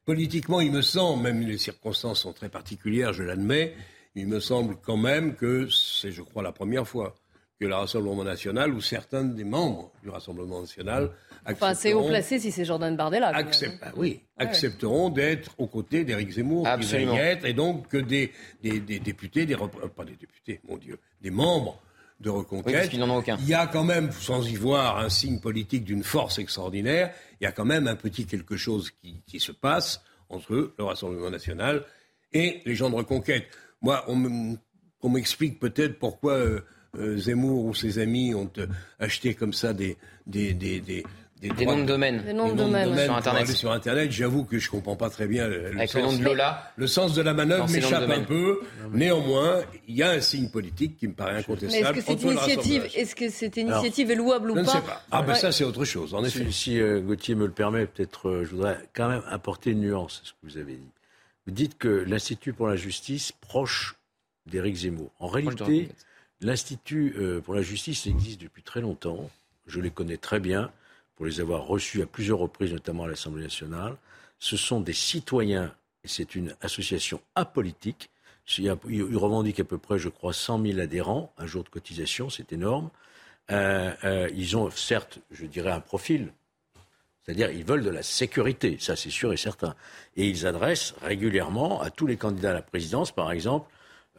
Politiquement, il me semble, même les circonstances sont très particulières, je l'admets, il me semble quand même que c'est, je crois, la première fois que le Rassemblement national ou certains des membres du Rassemblement national Enfin, c'est haut placé si c'est Jordan Bardella. Accept, oui, accepteront d'être aux côtés d'Éric Zemmour, Absolument. et donc que des, des, députés, des, euh, pas des députés, mon Dieu, des membres de reconquête. Oui, aucun. Il y a quand même, sans y voir un signe politique d'une force extraordinaire, il y a quand même un petit quelque chose qui, se passe entre le Rassemblement national et les gens de reconquête. Moi, on m'explique peut-être pourquoi euh, euh, Zemmour ou ses amis ont euh, acheté comme ça des, noms de domaines. Des noms de domaines sur Internet. sur Internet, j'avoue que je comprends pas très bien le, Avec sens, le nom de Lola. Le sens de la manœuvre m'échappe un peu. Néanmoins, il y a un signe politique qui me paraît incontestable. Est-ce que cette initiative, est-ce que cette initiative est louable ou pas Je ne sais pas. Ah ben ça c'est autre chose. En effet. Si, euh, Gauthier me le permet, peut-être, euh, je voudrais quand même apporter une nuance à ce que vous avez dit. Vous dites que l'Institut pour la justice proche d'Éric Zemmour. En réalité, l'Institut euh, pour la justice existe depuis très longtemps. Je les connais très bien pour les avoir reçus à plusieurs reprises, notamment à l'Assemblée nationale. Ce sont des citoyens, et c'est une association apolitique. Ils revendiquent à peu près, je crois, 100 000 adhérents, un jour de cotisation, c'est énorme. Euh, euh, ils ont certes, je dirais, un profil, c'est-à-dire ils veulent de la sécurité, ça c'est sûr et certain. Et ils adressent régulièrement à tous les candidats à la présidence, par exemple,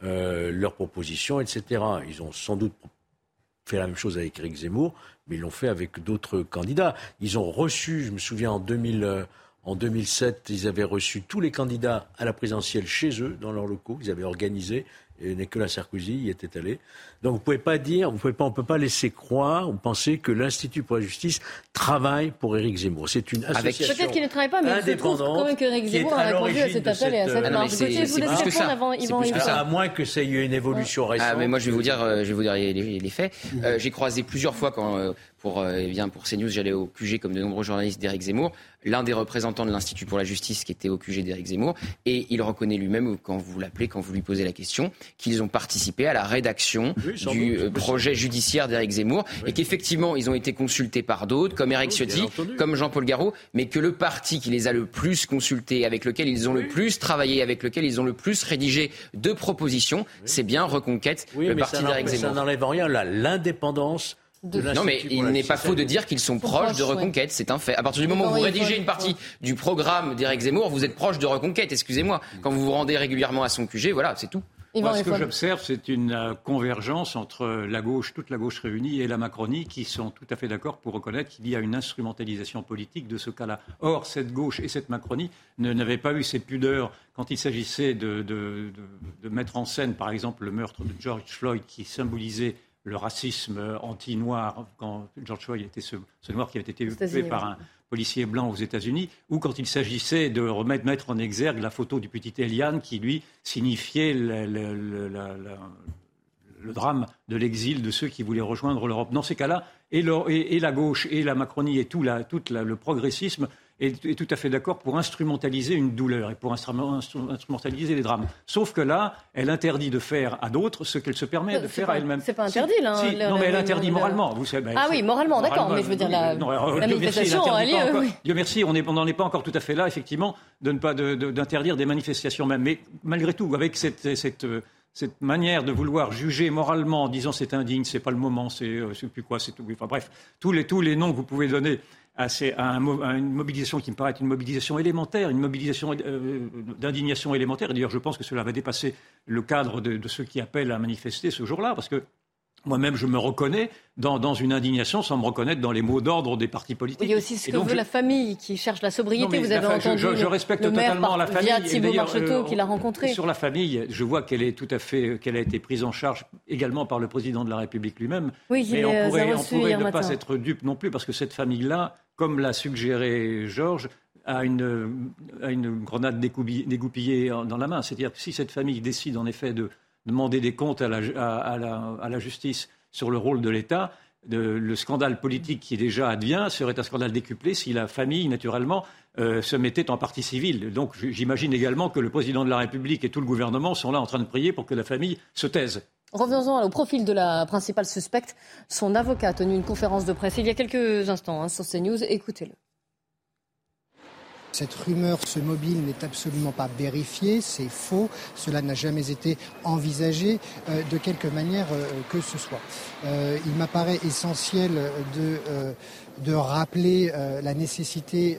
euh, leurs propositions, etc. Ils ont sans doute fait la même chose avec Eric Zemmour, mais ils l'ont fait avec d'autres candidats. Ils ont reçu, je me souviens en 2000, euh, en 2007, ils avaient reçu tous les candidats à la présidentielle chez eux, dans leurs locaux. Ils avaient organisé et Nicolas Sarkozy y était allé. Donc vous pouvez pas dire, vous pouvez pas, on peut pas laisser croire ou penser que l'Institut pour la justice travaille pour Éric Zemmour. C'est une association Peut-être qu'il ne travaille pas, mais il trouve quand même qu'Éric Zemmour a répondu à cet appel et à cette euh, marche. C'est plus avant Yvan À moins que ça ait eu une évolution récente. Ah, mais moi je vais vous dire, euh, je vais vous dire les, faits. Euh, j'ai croisé plusieurs fois quand pour, eh bien, pour CNews, j'allais au QG comme de nombreux journalistes d'Éric Zemmour, l'un des représentants de l'Institut pour la justice qui était au QG d'Éric Zemmour, et il reconnaît lui-même, quand vous l'appelez, quand vous lui posez la question, qu'ils ont participé à la rédaction du euh, projet judiciaire d'Éric Zemmour et qu'effectivement ils ont été consultés par d'autres, comme Éric Ciotti, comme Jean-Paul Garot, mais que le parti qui les a le plus consultés, avec lequel ils ont le plus travaillé, avec lequel ils ont le plus rédigé de propositions, c'est bien Reconquête, le parti d'Éric Zemmour. Ça n'enlève rien là, non, mais il n'est pas faux de dire qu'ils sont proches de Reconquête, c'est un fait. À partir du moment où vous rédigez une partie du programme d'Éric Zemmour, vous êtes proche de Reconquête, excusez-moi. Quand vous vous rendez régulièrement à son QG, voilà, c'est tout. Moi, ce que j'observe, c'est une euh, convergence entre la gauche, toute la gauche réunie, et la Macronie, qui sont tout à fait d'accord pour reconnaître qu'il y a une instrumentalisation politique de ce cas-là. Or, cette gauche et cette Macronie ne- n'avaient pas eu ces pudeurs quand il s'agissait de, de- de- de mettre en scène, par exemple, le meurtre de George Floyd, qui symbolisait le racisme anti-noir, quand George Floyd était ce, ce noir qui avait été tué par un policier blanc aux États-Unis, ou quand il s'agissait de remettre mettre en exergue la photo du petit Eliane qui, lui, signifiait le, le- le- la- la- le drame de l'exil de ceux qui voulaient rejoindre l'Europe. Dans ces cas-là, et, le- et- et la gauche, et la Macronie, et tout la- tout la- le progressisme est, est tout à fait d'accord pour instrumentaliser une douleur et pour instrument- instru- instrumentaliser les drames. Sauf que là, elle interdit de faire à d'autres ce qu'elle se permet de faire pas- à elle-même. c'est pas Si- interdit, là, si, le- non, mais elle le- interdit le- moralement. Vous savez, ben, Ah oui, moralement, d'accord, mais je veux dire, la- non, alors, la Dieu merci, manifestation il a lieu, encore- oui. Dieu merci, on n'en est pas encore tout à fait là, effectivement, de ne pas de- de- d'interdire des manifestations même. Mais malgré tout, avec cette, cette, cette manière de vouloir juger moralement en disant c'est indigne, c'est pas le moment, c'est euh, plus quoi, c'est tout. Enfin bref, tous les, tous les noms que vous pouvez donner à, une mobilisation qui me paraît une mobilisation élémentaire, une mobilisation euh, d'indignation élémentaire. Et d'ailleurs, je pense que cela va dépasser le cadre de, de ceux qui appellent à manifester ce jour-là, parce que moi-même, je me reconnais dans, dans une indignation sans me reconnaître dans les mots d'ordre des partis politiques. Il y a aussi ce que donc, veut je- la famille qui cherche la sobriété. non, Vous la avez fa- entendu je, je respecte le maire totalement par- la famille. via Thibault Marcheteau euh, qu'il a rencontré. Sur la famille, je vois qu'elle est tout à fait, qu'elle a été prise en charge également par le président de la République lui-même. Oui, Mais on a pourrait, on pourrait ne pas matin. être dupe non plus, parce que cette famille-là, comme l'a suggéré Georges, a une, une grenade dégoupillée dans la main. C'est-à-dire que si cette famille décide en effet de demander des comptes à la, justice sur le rôle de l'État, le scandale politique qui déjà advient serait un scandale décuplé si la famille, naturellement, euh, se mettait en partie civile. Donc j'imagine également que le président de la République et tout le gouvernement sont là en train de prier pour que la famille se taise. Revenons-en au profil de la principale suspecte. Son avocat a tenu une conférence de presse il y a quelques instants hein, sur CNews. Écoutez-le. Cette rumeur, ce mobile n'est absolument pas vérifié, c'est faux, cela n'a jamais été envisagé euh, de quelque manière euh, que ce soit. Euh, il m'apparaît essentiel de, de rappeler la nécessité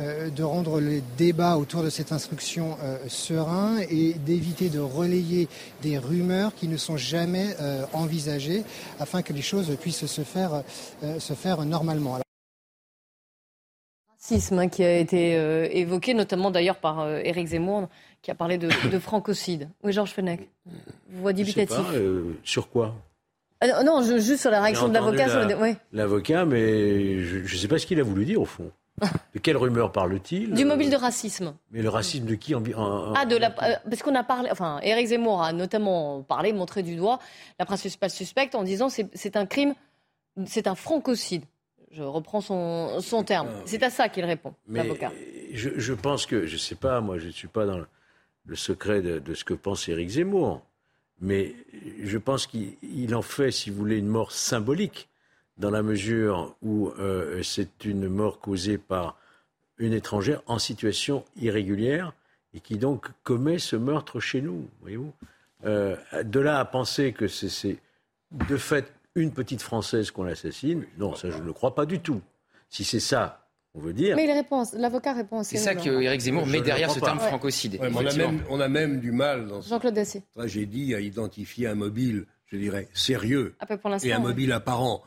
de rendre le débat autour de cette instruction serein et d'éviter de relayer des rumeurs qui ne sont jamais envisagées afin que les choses puissent se faire, se faire normalement. Racisme hein, qui a été euh, évoqué, notamment d'ailleurs par euh, Éric Zemmour, qui a parlé de, de francocide. Oui, Georges Fenech, voix pas, euh, sur quoi? Ah, non, je- juste sur la réaction de l'avocat. la- ouais. L'avocat, mais je ne sais pas ce qu'il a voulu dire au fond. [LAUGHS] De quelle rumeur parle-t-il? Du mobile de racisme. Mais le racisme de qui en, en- en- Ah, de la, euh, parce qu'on a parlé, enfin, Éric Zemmour a notamment parlé, montré du doigt la principale suspecte en disant c'est un crime, c'est un francocide. Je reprends son, son terme. C'est à ça qu'il répond, l'avocat. je, je pense que, je ne sais pas, moi je ne suis pas dans le, le secret de, de ce que pense Éric Zemmour, mais je pense qu'il il en fait, si vous voulez, une mort symbolique, dans la mesure où euh, c'est une mort causée par une étrangère en situation irrégulière et qui donc commet ce meurtre chez nous, voyez-vous. Euh, de là à penser que c'est de fait une petite Française qu'on assassine, non, ça je ne le crois pas du tout. Si c'est ça, on veut dire. Mais il répond, l'avocat répond à C'est ça Cyril que Hanouna. Éric Zemmour met derrière ce pas. terme Ouais. francocide. Ouais, on, a même, on a même du mal dans cette tragédie à identifier un mobile, je dirais, sérieux pour l'instant. et un ouais. mobile apparent.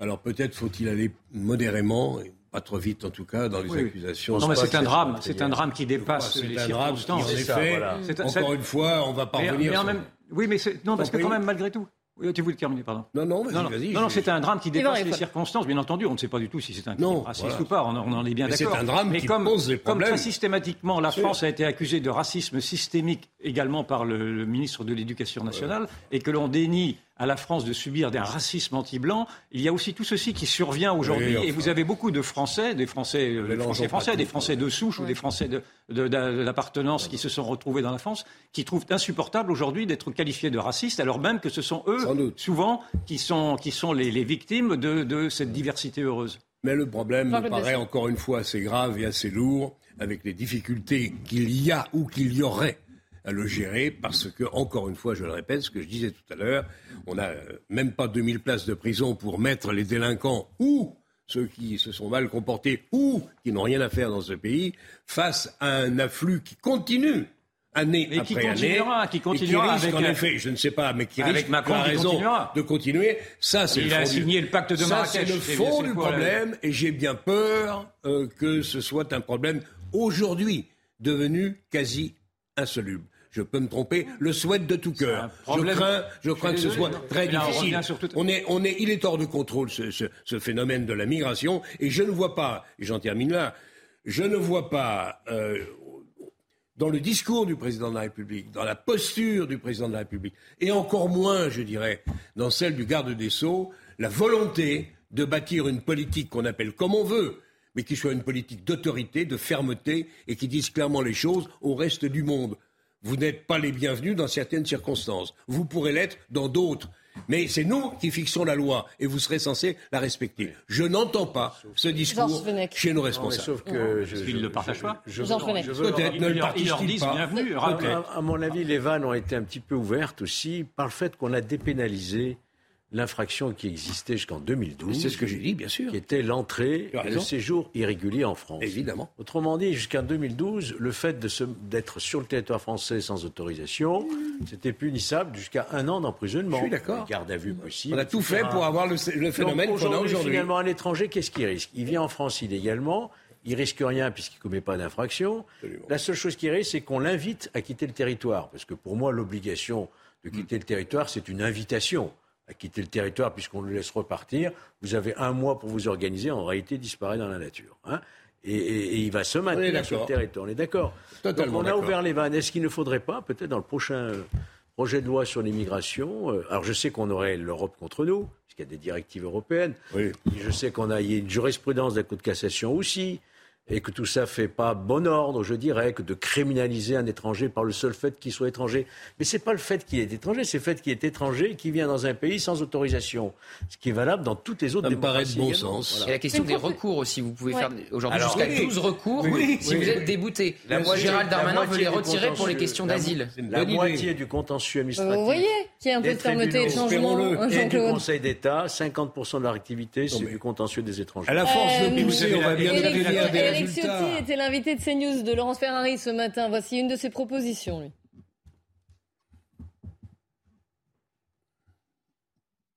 Alors peut-être faut-il aller modérément, et pas trop vite en tout cas, dans les Oui. accusations. Non, mais c'est un drame, c'est un drame qui dépasse les un drame qui, en circonstances. Ça, effet, voilà. Encore une fois, on va parvenir. mais en sur- même- Oui, mais non, parce que quand même, malgré tout. Oui, tu voulais terminer, pardon. Non, non, vas-y, Non, non, non, c'est un drame qui dépasse les circonstances, bien entendu. On ne sait pas du tout si c'est un crime Non, raciste voilà. ou pas, on, on en est bien Mais c'est d'accord. un drame Mais qui comme, pose des comme problèmes. très systématiquement, la Sûr. France a été accusée de racisme systémique également par le, le ministre de l'Éducation nationale, et que l'on dénie à la France de subir un racisme anti-blanc, il y a aussi tout ceci qui survient aujourd'hui. Oui, Et vous avez beaucoup de Français, des Français, euh, français, des Français de souche ou des Français de, de- de- d'appartenance qui se sont retrouvés dans la France, qui trouvent insupportable aujourd'hui d'être qualifiés de racistes, alors même que ce sont eux, souvent, qui sont, qui sont les, les victimes de, de cette diversité heureuse. Mais le problème me paraît encore une fois assez grave et assez lourd avec les difficultés qu'il y a ou qu'il y aurait à le gérer parce que, encore une fois, je le répète, ce que je disais tout à l'heure, on n'a euh, même pas 2000 places de prison pour mettre les délinquants ou ceux qui se sont mal comportés ou qui n'ont rien à faire dans ce pays face à un afflux qui continue année Mais qui après année, continuera, qui et continuera risque, avec, en euh, effet, je ne sais pas, mais qui avec risque, Macron qui raison continuera. de continuer. Ça, c'est Il le a fond signé du... le pacte de Ça, c'est le fond du problème, et j'ai bien peur euh, que ce soit un problème aujourd'hui devenu quasi insoluble. Je peux me tromper, le souhaite de tout cœur. Je crains, je crains que ce soit très difficile. On est, on est, il est hors de contrôle ce, ce- ce phénomène de la migration, et je ne vois pas, et j'en termine là, je ne vois pas euh, dans le discours du président de la République, dans la posture du président de la République, et encore moins, je dirais, dans celle du garde des Sceaux, la volonté de bâtir une politique qu'on appelle comme on veut, mais qui soit une politique d'autorité, de fermeté, et qui dise clairement les choses au reste du monde. Vous n'êtes pas les bienvenus dans certaines circonstances. Vous pourrez l'être dans d'autres. Mais c'est nous qui fixons la loi et vous serez censé la respecter. Je n'entends pas ce discours chez nos Non, responsables. sauf que je, Parce qu'ils ne le partagent pas. je- je veux- Peut-être Ils ne le disent pas. bienvenue. À, à mon avis, les vannes ont été un petit peu ouvertes aussi par le fait qu'on a dépénalisé l'infraction qui existait jusqu'en 2012. C'est ce que j'ai dit, bien sûr. Qui était l'entrée et le séjour irrégulier en France. Évidemment. Autrement dit, jusqu'en 2012, le fait d'être sur le territoire français sans autorisation, c'était punissable jusqu'à un an d'emprisonnement. Je suis d'accord. Garde à vue possible. On a tout etc. fait pour avoir le, le phénomène qu'on a aujourd'hui. Finalement, un étranger, qu'est-ce qu'il risque? Il vient en France illégalement. Il risque rien puisqu'il ne commet pas d'infraction. La seule chose qu'il risque, c'est qu'on l'invite à quitter le territoire. Parce que pour moi, l'obligation de quitter le territoire, c'est une invitation à quitter le territoire puisqu'on le laisse repartir. Vous avez un mois pour vous organiser. En réalité, il disparaît dans la nature. hein. Et, et- et il va se maintenir sur le territoire. On est d'accord. Totalement Donc, on a ouvert les vannes. Est-ce qu'il ne faudrait pas, peut-être dans le prochain euh, projet de loi sur l'immigration, euh, alors je sais qu'on aurait l'Europe contre nous, puisqu'il y a des directives européennes. Oui. Et Je sais qu'on a il y a une jurisprudence de la Cour de cassation aussi, et que tout ça fait pas bon ordre, je dirais, que de criminaliser un étranger par le seul fait qu'il soit étranger. Mais c'est pas le fait qu'il est étranger, c'est le fait qu'il est étranger et qu'il vient dans un pays sans autorisation. Ce qui est valable dans toutes les autres Ça me paraît de bon sens. Voilà. Et la question des recours aussi, vous pouvez Ouais. faire aujourd'hui jusqu'à oui. 12 recours Oui, si oui. vous êtes débouté. La moitié- Gérald Darmanin veut les retirer pour les questions d'asile. La moitié du contentieux administratif. Vous voyez qu'il y a un peu de fermeté et de changement, hein, et du. Conseil d'État, 50% de leur activité, c'est du contentieux des étrangers. À la force Euh, de pousser, on va bien Résultats. Ciotti était l'invité de CNews de Laurence Ferrari ce matin. Voici une de ses propositions. lui.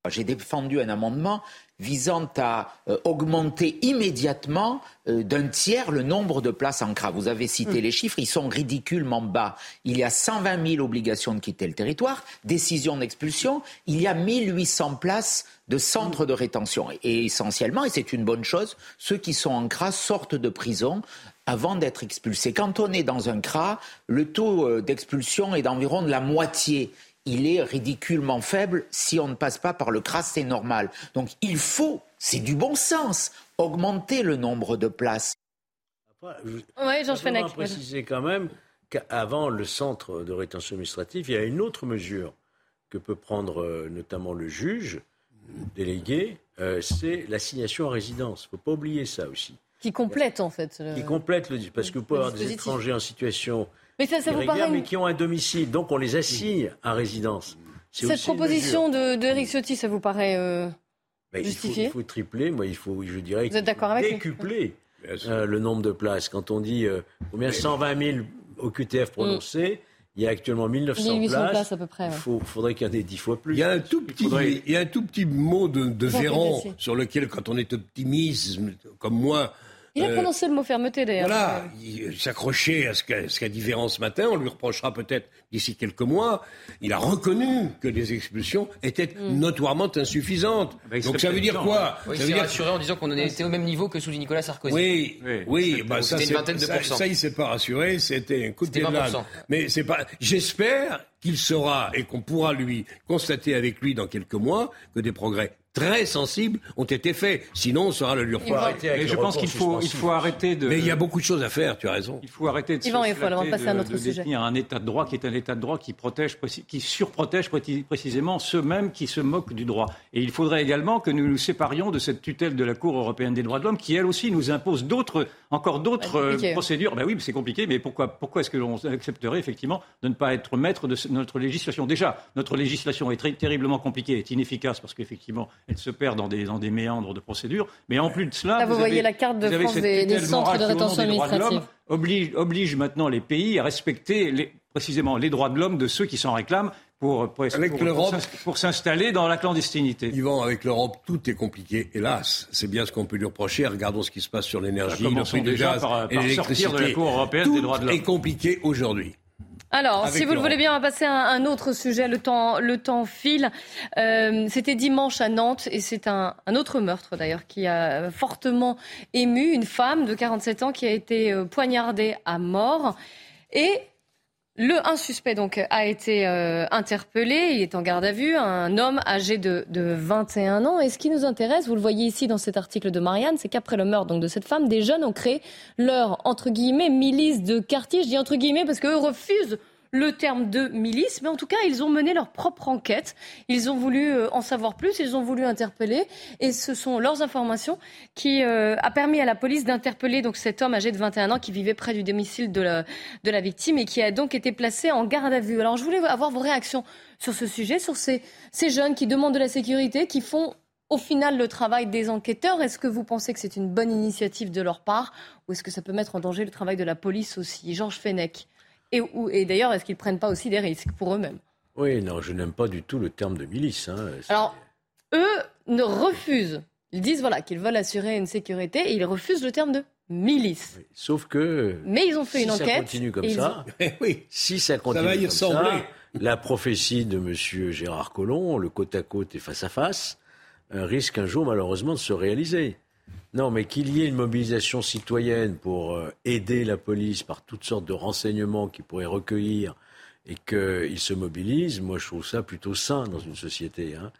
J'ai défendu un amendement visant à euh, augmenter immédiatement euh, d'un tiers le nombre de places en CRA. Vous avez cité les chiffres, ils sont ridiculement bas. Il y a 120 000 obligations de quitter le territoire, décision d'expulsion, il y a 1800 places de centres de rétention. Et essentiellement, et c'est une bonne chose, ceux qui sont en CRA sortent de prison avant d'être expulsés. Quand on est dans un CRA, le taux euh, d'expulsion est d'environ de la moitié il est ridiculement faible. Si on ne passe pas par le CRAS, c'est normal. Donc il faut, c'est du bon sens, augmenter le nombre de places. Après, je- Ouais, Georges Fenech. préciser quand même qu'avant le centre de rétention administrative, il y a une autre mesure que peut prendre euh, notamment le juge délégué, euh, c'est l'assignation à résidence. Il ne faut pas oublier ça aussi. Qui complète en fait. le- Qui complète le parce que vous pouvez avoir des étrangers en situation Mais ça, ça vous paraît mais qui ont un domicile, donc on les assigne à résidence. Cette proposition mesure. de, de Éric Ciotti, ça vous paraît euh, Ben, il, faut, justifié il faut tripler, moi il faut, je dirais, Vous êtes avec décupler euh, le nombre de places. Quand on dit euh, combien 120 000 au QTF prononcés, il y a actuellement 1900 1800 places. places à peu près. Il ouais. faut- faudrait qu'il y en ait 10 fois plus. Il y a un tout petit, faudrait- il y a un tout petit mot de, de Véran sur lequel, quand on est optimiste, comme moi, Il a euh, prononcé le mot fermeté d'ailleurs. Voilà, il s'accrochait à ce qu'a ce qu'a dit Véran ce matin, on lui reprochera peut-être d'ici quelques mois. Il a reconnu que les expulsions étaient Mm. notoirement insuffisantes. Bah, il Donc ça veut dire quoi Oui, Ça il veut s'est dire rassuré en disant qu'on en était au même niveau que sous Nicolas Sarkozy. oui, Oui, oui, bah, ça, une vingtaine de ça, pourcents. ça, il s'est pas rassuré, c'était un coup de pied de l'âne. 20%. Mais c'est pas. J'espère qu'il saura et qu'on pourra lui constater avec lui dans quelques mois que des progrès très sensibles ont été faits. Sinon, on sera le avec Mais le je pense qu'il faut, il faut arrêter de. Mais il y a beaucoup de choses à faire. Tu as raison. Il faut arrêter de Yvan, se il faut alors passer à de- notre de sujet. détenir un état de droit qui est un état de droit qui protège, qui surprotège précisément ceux-mêmes qui se moquent du droit. Et il faudrait également que nous nous séparions de cette tutelle de la Cour européenne des droits de l'homme qui, elle aussi, nous impose d'autres, encore d'autres euh, procédures. Ben oui, mais c'est compliqué, mais pourquoi, pourquoi est-ce que l'on accepterait effectivement de ne pas être maître de notre législation? Déjà, notre législation est très, terriblement compliquée, est inefficace parce qu'effectivement, elle se perd dans des, dans des méandres de procédures. Mais en plus de cela, Là, vous voyez avez- la carte de France des- des centres de rétention des droits de l'homme, administrative. oblige, oblige maintenant les pays à respecter les, précisément les droits de l'homme de ceux qui s'en réclament pour, s'installer dans la clandestinité. Yvan, avec l'Europe, tout est compliqué, hélas. C'est bien ce qu'on peut lui reprocher. Regardons ce qui se passe sur l'énergie, le Commençons prix du déjà gaz par- et l'électricité. sortir de la Cour européenne des droits de Tout l'homme. est compliqué aujourd'hui. Alors, si vous le voulez bien, on va passer à un, autre sujet. Le temps, le temps file. Euh, C'était dimanche à Nantes et c'est un, un autre meurtre d'ailleurs qui a fortement ému une femme de 47 ans qui a été euh, poignardée à mort. Et le, un suspect donc a été euh, interpellé, il est en garde à vue, un homme âgé de, de 21 ans. Et ce qui nous intéresse, vous le voyez ici dans cet article de Marianne, c'est qu'après le meurtre donc, de cette femme, des jeunes ont créé leur, entre guillemets, milice de quartier. Je dis entre guillemets parce qu'eux refusent le terme de milice, mais en tout cas, ils ont mené leur propre enquête. Ils ont voulu euh, en savoir plus, ils ont voulu interpeller, et ce sont leurs informations qui euh, a permis à la police d'interpeller donc cet homme âgé de 21 ans qui vivait près du domicile de la, victime et qui a donc été placé en garde à vue. Alors, je voulais avoir vos réactions sur ce sujet, sur ces, ces jeunes qui demandent de la sécurité, qui font au final le travail des enquêteurs. Est-ce que vous pensez que c'est une bonne initiative de leur part, ou est-ce que ça peut mettre en danger le travail de la police aussi? Georges Fenech. Et, ou- et d'ailleurs, est-ce qu'ils prennent pas aussi des risques pour eux-mêmes? Oui, non, je n'aime pas du tout le terme de milice. hein. Alors, eux ne refusent. Ils disent voilà qu'ils veulent assurer une sécurité et ils refusent le terme de milice. Sauf que. Mais ils ont fait si une ça enquête continue comme et ils ça. [LAUGHS] Si ça continue va y comme ressembler. ça, la prophétie de M. Gérard Collomb, le côte à côte et face à face, risque un jour malheureusement de se réaliser. Non, mais qu'il y ait une mobilisation citoyenne pour euh, aider la police par toutes sortes de renseignements qu'ils pourraient recueillir et qu'ils se mobilisent, moi je trouve ça plutôt sain dans une société. hein.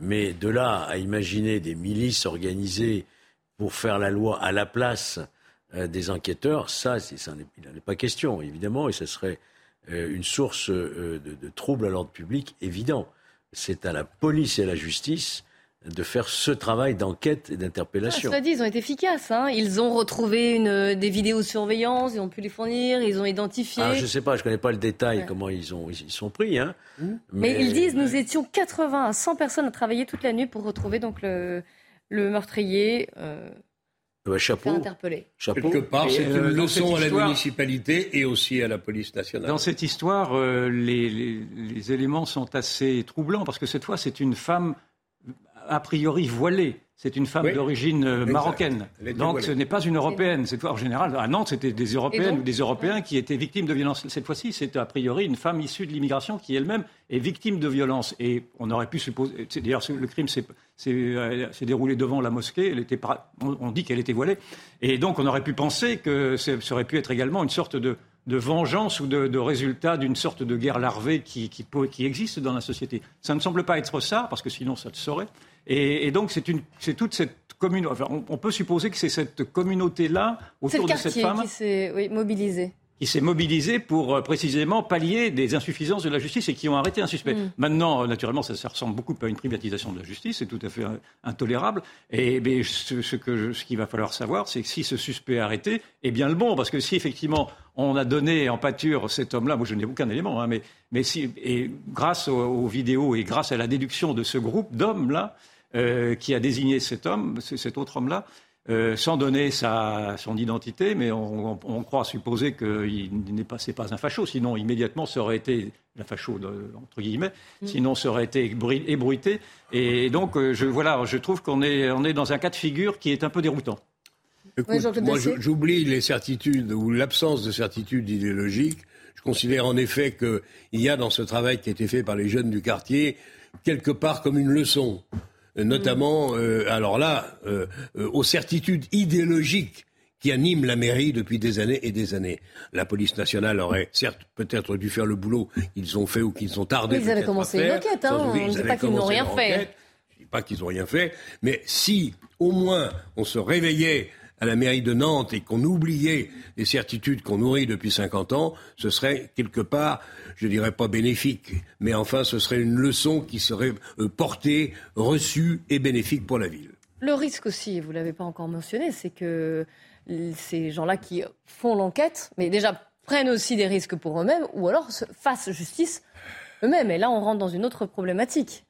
Mais de là à imaginer des milices organisées pour faire la loi à la place euh, des enquêteurs, ça, il n'en est pas question, évidemment, et ce serait euh, une source de, de à l'ordre public évident. C'est à la police et à la justice de faire ce travail d'enquête et Ah, d'interpellation. cela dit, ils ont été efficaces. hein. Ils ont retrouvé une, des vidéosurveillance, ils ont pu les fournir, ils ont identifié. Ah, je ne sais pas, je ne connais pas le détail, Ouais. comment ils, ont, ils sont pris. Hein. Mais, ils disent nous étions 80 à 100 personnes à travailler toute la nuit pour retrouver donc le, le meurtrier. Euh, faire chapeau. interpeller. chapeau. Quelque part, c'est une euh, dans leçon à la histoire- municipalité et aussi à la police nationale. Dans cette histoire, euh, les, les- les éléments sont assez troublants parce que cette fois, c'est une femme a priori voilée. C'est une femme Oui. d'origine euh, marocaine. Donc voilée. ce n'est pas une européenne. Cette fois, en général, à Nantes, c'était des européennes donc ou des européens qui étaient victimes de violences. Cette fois-ci, c'est a priori une femme issue de l'immigration qui elle-même est victime de violences. Et on aurait pu supposer. c'est- D'ailleurs, le crime s'est euh, s'est déroulé devant la mosquée. Elle était on, dit qu'elle était voilée. Et donc, on aurait pu penser que ça aurait pu être également une sorte de de vengeance ou de, de résultat d'une sorte de guerre larvée qui, qui existe dans la société. Ça ne semble pas être ça, parce que sinon ça le saurait. Et, et donc c'est toute cette commune. Enfin, on, on peut supposer que c'est cette communauté-là autour de cette femme qui s'est oui, mobilisé. qui s'est mobilisée pour euh, précisément pallier des insuffisances de la justice et qui ont arrêté un suspect. Mm. Maintenant, euh, naturellement, ça, ça ressemble beaucoup à une privatisation de la justice, c'est tout à fait euh, intolérable. Et ben, ce, ce que je- ce qu'il va falloir savoir, c'est que si ce suspect est arrêté, eh bien le bon, parce que si effectivement on a donné en pâture cet homme-là, moi je n'ai aucun élément, hein, mais, mais si, et grâce aux, aux vidéos et grâce à la déduction de ce groupe d'hommes-là, euh, qui a désigné cet homme, cet autre homme-là, euh, sans donner sa, son identité, mais on, on- on croit supposer qu'il n'est pas, c'est pas un facho, sinon immédiatement ça aurait été la facho de- entre guillemets, sinon ça aurait été ébru- ébruité. Et donc euh, je voilà, je trouve qu'on est, on est dans un cas de figure qui est un peu déroutant. Écoute, moi, j'oublie les certitudes ou l'absence de certitudes idéologiques. Je considère en effet qu'il y a dans ce travail qui a été fait par les jeunes du quartier quelque part comme une leçon, notamment, euh, alors là, euh, euh, aux certitudes idéologiques qui animent la mairie depuis des années et des années. La police nationale aurait certes peut-être dû faire le boulot qu'ils ont fait ou qu'ils ont tardé. Ils avaient commencé une enquête, hein, on ne dit pas qu'ils n'ont rien fait. Je dis pas qu'ils n'ont rien fait, mais si au moins on se réveillait à la mairie de Nantes et qu'on oubliait les certitudes qu'on nourrit depuis 50 ans, ce serait quelque part, je dirais pas bénéfique, mais enfin ce serait une leçon qui serait euh, portée, reçue et bénéfique pour la ville. Le risque aussi, vous l'avez pas encore mentionné, c'est que ces gens-là qui font l'enquête, mais déjà prennent aussi des risques pour eux-mêmes, ou alors se fassent justice eux-mêmes. Et là, on rentre dans une autre problématique.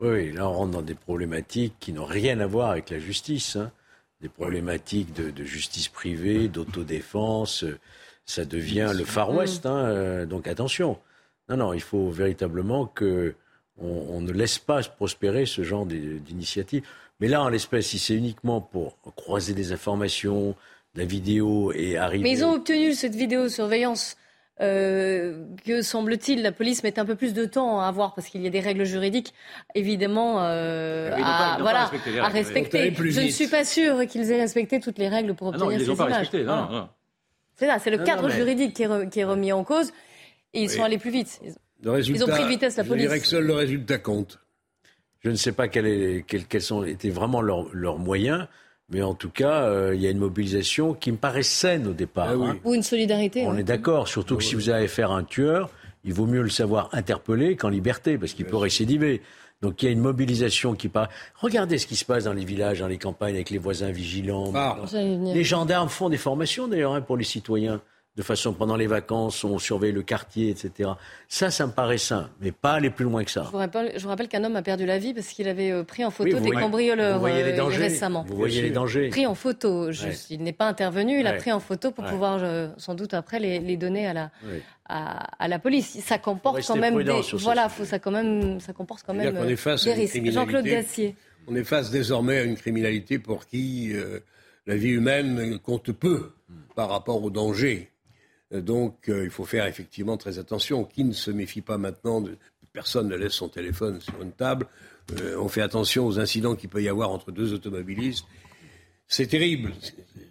Oui, là on rentre dans des problématiques qui n'ont rien à voir avec la justice. hein. Des problématiques de, de justice privée, d'autodéfense. Euh, ça devient le Far West. Hein, euh, donc attention. Non, non, il faut véritablement que on, ne laisse pas prospérer ce genre d'initiative. Mais là, en l'espèce, si c'est uniquement pour croiser des informations, la vidéo et arriver. Mais ils ont obtenu cette vidéosurveillance. Euh, que semble-t-il, la police met un peu plus de temps à avoir parce qu'il y a des règles juridiques, évidemment, euh, à, voilà, à respecter. Je ne suis pas sûr qu'ils aient respecté toutes les règles pour obtenir ah non, ces images. C'est ça, c'est le cadre juridique qui est, remis en cause et ils sont allés plus vite. ils ont pris de vitesse la police. Je dirais que seul le résultat compte. Je ne sais pas quels sont, étaient vraiment leurs moyens. Mais en tout cas, euh, il y a une mobilisation qui me paraît saine au départ. Ah hein. Ou une solidarité. On est d'accord, surtout que si vous avez affaire à un tueur, il vaut mieux le savoir interpellé qu'en liberté, parce qu'il peut récidiver. Donc il y a une mobilisation qui paraît. Regardez ce qui se passe dans les villages, dans les campagnes, avec les voisins vigilants. Ah. Les gendarmes font des formations d'ailleurs hein, pour les citoyens de façon pendant les vacances, on surveille le quartier, etc. Ça, ça me paraît sain, mais pas aller plus loin que ça. Je vous rappelle, rappelle qu'un homme a perdu la vie parce qu'il avait euh, pris en photo des cambrioleurs euh, récemment. Vous voyez les dangers. Pris en photo. Il n'est pas intervenu, il a pris en photo pour pouvoir euh, sans doute après les, donner à la, à, la police. Ça comporte quand même des, voilà, faut, ça quand même, ça comporte quand même des risques. Jean-Claude Gassier. On est face désormais à une criminalité pour qui la vie humaine compte peu par rapport au danger. Euh, donc, euh, il faut faire effectivement très attention. Qui ne se méfie pas maintenant. Personne ne laisse son téléphone sur une table. Euh, on fait attention aux incidents qu'il peut y avoir entre deux automobilistes. C'est terrible.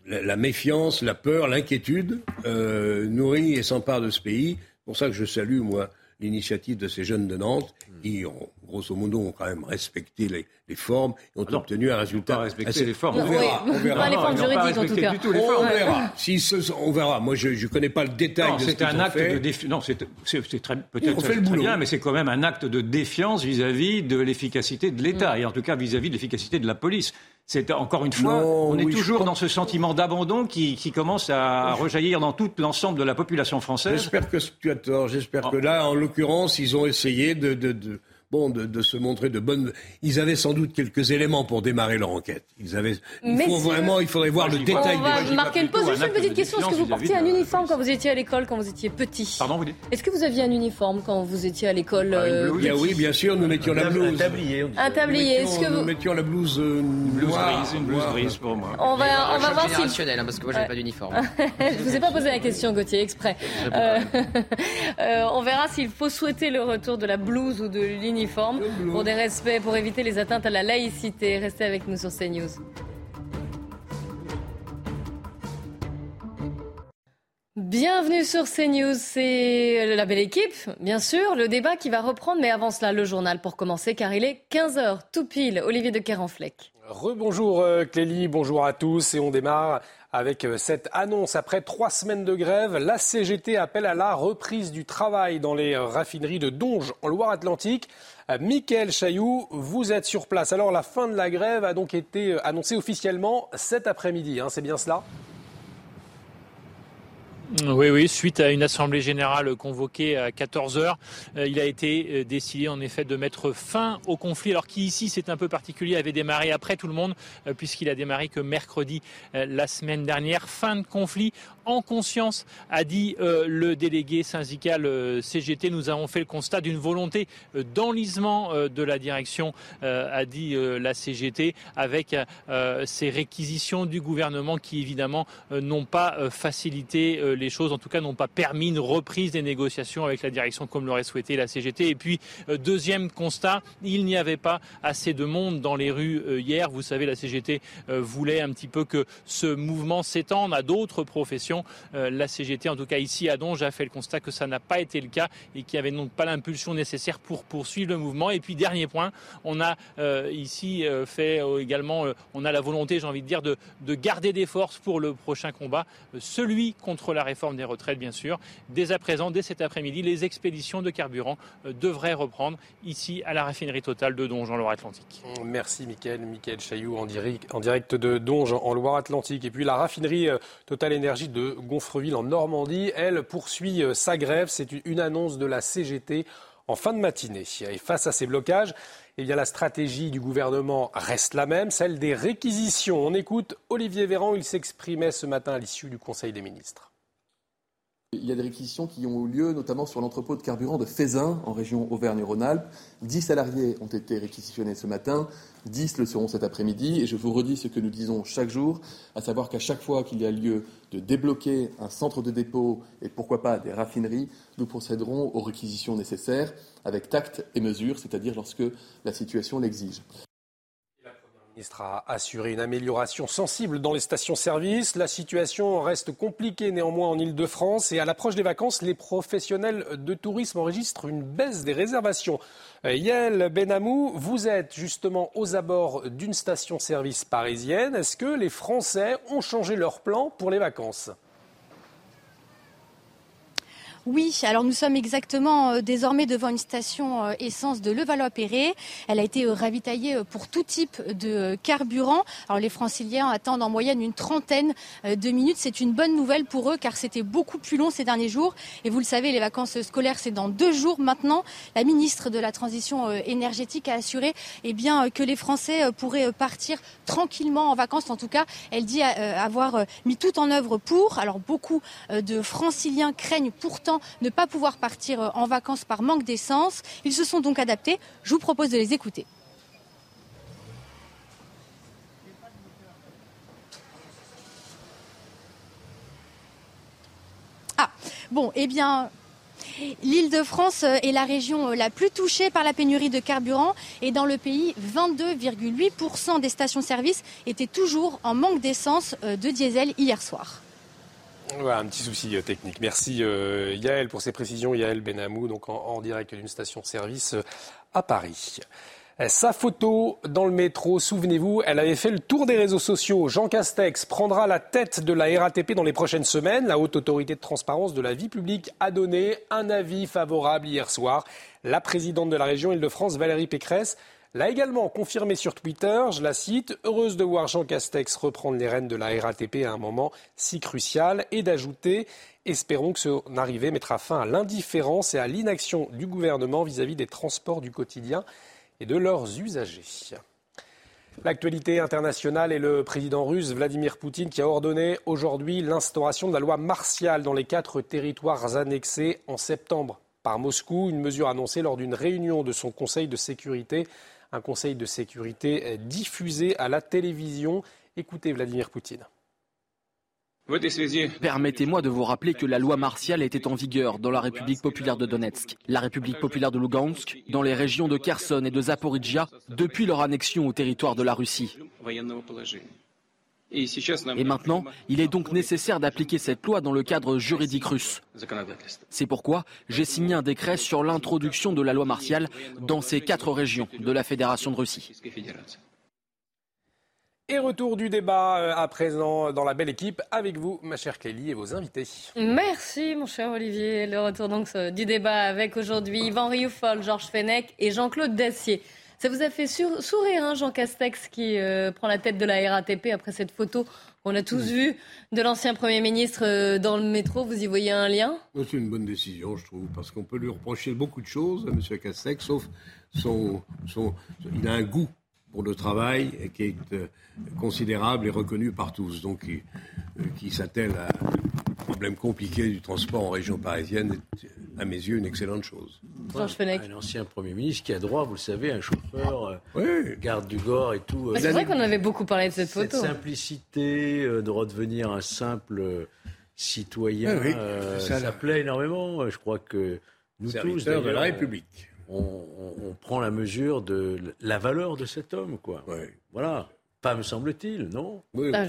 La, méfiance, la peur, l'inquiétude nourrit et s'empare de ce pays. C'est pour ça que je salue, moi, l'initiative de ces jeunes de Nantes qui ont, grosso modo, ont quand même respecté les, formes et ont ah obtenu un résultat. Pas respecté les formes. On verra. On verra. Pas les formes juridiques, en tout cas. On verra. Si ce, on verra. Moi, je ne connais pas le détail de ce C'est un acte de défiance. Non, c'est peut-être très, bien, mais c'est quand même un acte de défiance vis-à-vis de l'efficacité de l'État, et en tout cas vis-à-vis de l'efficacité de la police. C'est encore une fois, on est toujours dans ce sentiment d'abandon qui, qui, commence à rejaillir dans tout l'ensemble de la population française. J'espère que tu as tort. J'espère que là, en l'occurrence, ils ont essayé de, de, de bon, de, se montrer de bonnes. Ils avaient sans doute quelques éléments pour démarrer leur enquête. Ils avaient. Il faut vraiment, il faudrait voir le détail. On va marquer une pause. Juste une petite question. Est-ce que vous portiez un uniforme quand vous étiez à l'école, quand vous étiez petit Pardon, vous dites Est-ce que vous aviez un uniforme quand vous étiez à l'école ah, euh, Oui, bien sûr, nous mettions la blouse. Un tablier. Un tablier. Est-ce que vous nous mettions la blouse euh, grise, une blouse grise pour moi. On va, on va voir si. Hein, parce que moi, j'avais pas d'uniforme. [LAUGHS] Je vous ai pas posé la question, Gauthier, exprès. [LAUGHS] Euh, on verra s'il faut souhaiter le retour de la blouse ou de l'uniforme pour des respects, pour éviter les atteintes à la laïcité. Restez avec nous sur CNews. Bienvenue sur CNews, c'est la belle équipe, bien sûr, le débat qui va reprendre, mais avant cela, le journal pour commencer, car il est 15h, tout pile, Olivier de Kerenfleck. Rebonjour euh, Clélie, bonjour à tous, et on démarre avec euh, cette annonce. Après trois semaines de grève, la CGT appelle à la reprise du travail dans les euh, raffineries de Donge en Loire-Atlantique. Euh, Michael Chailloux, vous êtes sur place. Alors la fin de la grève a donc été annoncée officiellement cet après-midi, hein, c'est bien cela? Oui, oui, suite à une assemblée générale convoquée à 14 heures, euh, il a été euh, décidé en effet de mettre fin au conflit, alors qui ici c'est un peu particulier, avait démarré après tout le monde, euh, puisqu'il a démarré que mercredi la semaine dernière. Fin de conflit en conscience, a dit le délégué syndical CGT. Nous avons fait le constat d'une volonté d'enlisement de la direction, a dit la CGT, avec ces réquisitions du gouvernement qui évidemment n'ont pas facilité les choses, en tout cas, n'ont pas permis une reprise des négociations avec la direction comme l'aurait souhaité la CGT. Et puis, euh, deuxième constat, il n'y avait pas assez de monde dans les rues euh, hier. Vous savez, la CGT euh, voulait un petit peu que ce mouvement s'étende à d'autres professions. La CGT, en tout cas ici à Donge, a fait le constat que ça n'a pas été le cas et qu'il n'y avait donc pas l'impulsion nécessaire pour poursuivre le mouvement. Et puis, dernier point, on a ici fait également, on a la volonté, j'ai envie de dire, de, de garder des forces pour le prochain combat, celui contre la réforme des retraites, bien sûr. Dès à présent, dès cet après-midi, les expéditions de carburant euh, devraient reprendre ici à la raffinerie totale de Donge en Loire-Atlantique. Merci, Mickaël. Mickaël Chailloux en direct, de Donge en Loire-Atlantique. Et puis la raffinerie euh, Total Énergie de Gonfreville en Normandie, elle poursuit euh, sa grève. C'est une annonce de la CGT en fin de matinée. Et face à ces blocages, eh bien, la stratégie du gouvernement reste la même, celle des réquisitions. On écoute Olivier Véran, il s'exprimait ce matin à l'issue du Conseil des ministres. Il y a des réquisitions qui ont eu lieu notamment sur l'entrepôt de carburant de Fézin en région Auvergne-Rhône-Alpes. Dix salariés ont été réquisitionnés ce matin, dix le seront cet après-midi et je vous redis ce que nous disons chaque jour, à savoir qu'à chaque fois qu'il y a lieu de débloquer un centre de dépôt et pourquoi pas des raffineries, nous procéderons aux réquisitions nécessaires avec tact et mesure, c'est-à-dire lorsque la situation l'exige. Le ministre a assuré une amélioration sensible dans les stations-service. La situation reste compliquée néanmoins en Ile-de-France et à l'approche des vacances, les professionnels de tourisme enregistrent une baisse des réservations. Yael Benamou, vous êtes justement aux abords d'une station-service parisienne. Est-ce que les Français ont changé leur plan pour les vacances? Oui, alors nous sommes exactement euh, désormais devant une station euh, essence de Levallois-Perret. Elle a été euh, ravitaillée pour tout type de carburant. Alors les franciliens attendent en moyenne une trentaine de minutes. C'est une bonne nouvelle pour eux car c'était beaucoup plus long ces derniers jours. Et vous le savez, les vacances scolaires, c'est dans deux jours maintenant. La ministre de la Transition énergétique a assuré eh bien, que les Français pourraient partir tranquillement en vacances. En tout cas, elle dit avoir mis tout en œuvre pour. Alors beaucoup de franciliens craignent pourtant ne pas pouvoir partir euh, en vacances par manque d'essence. Ils se sont donc adaptés. Je vous propose de les écouter. Ah, bon, eh bien, L'Île-de-France euh, est la région euh, la plus touchée par la pénurie de carburant et dans le pays, 22,8% des stations-service étaient toujours en manque d'essence de diesel hier soir un petit souci euh, technique. Merci euh, Yael pour ces précisions. Yael Benamou, donc en, direct d'une station-service euh, à Paris. Sa photo dans le métro, souvenez-vous, elle avait fait le tour des réseaux sociaux. Jean Castex prendra la tête de la RATP dans les prochaines semaines. La haute autorité de transparence de la vie publique a donné un avis favorable hier soir. La présidente de la région Île-de-France, Valérie Pécresse, l'a également confirmé sur Twitter, je la cite, heureuse de voir Jean Castex reprendre les rênes de la RATP à un moment si crucial et d'ajouter Espérons que son arrivée mettra fin à l'indifférence et à l'inaction du gouvernement vis-à-vis des transports du quotidien et de leurs usagers. L'actualité internationale est le président russe Vladimir Poutine qui a ordonné aujourd'hui l'instauration de la loi martiale dans les quatre territoires annexés en septembre par Moscou, une mesure annoncée lors d'une réunion de son Conseil de sécurité un conseil de sécurité diffusé à la télévision. Écoutez Vladimir Poutine. Permettez-moi de vous rappeler que la loi martiale était en vigueur dans la République populaire de Donetsk, la République populaire de Lugansk, dans les régions de Kherson et de Zaporizhia depuis leur annexion au territoire de la Russie. Et maintenant, il est donc nécessaire d'appliquer cette loi dans le cadre juridique russe. C'est pourquoi j'ai signé un décret sur l'introduction de la loi martiale dans ces quatre régions de la Fédération de Russie. Et retour du débat euh, à présent dans la belle équipe avec vous, ma chère Kelly, et vos invités. Merci, mon cher Olivier. Le retour donc euh, du débat avec aujourd'hui Yvan Rioufol, Georges Fenech et Jean-Claude Dacier. Ça vous a fait sourire, hein, Jean Castex, qui euh, prend la tête de la RATP après cette photo qu'on a tous vue de l'ancien Premier ministre euh, dans le métro. Vous y voyez un lien? C'est une bonne décision, je trouve, parce qu'on peut lui reprocher beaucoup de choses à M. Castex, sauf son, son, il a un goût pour le travail qui est euh, considérable et reconnu par tous. Donc, qui s'attelle à problème compliqué du transport en région parisienne à mes yeux, une excellente chose. Un ancien Premier ministre qui a droit, vous le savez, un chauffeur, euh, garde du Gore et tout. Euh, c'est vrai qu'on avait beaucoup parlé de cette photo. Cette simplicité euh, de redevenir un simple citoyen, ça, plaît énormément. Je crois que nous tous, de la République. On, prend la mesure de la valeur de cet homme, quoi. Voilà. Pas me semble-t-il, non? Oui. Ah,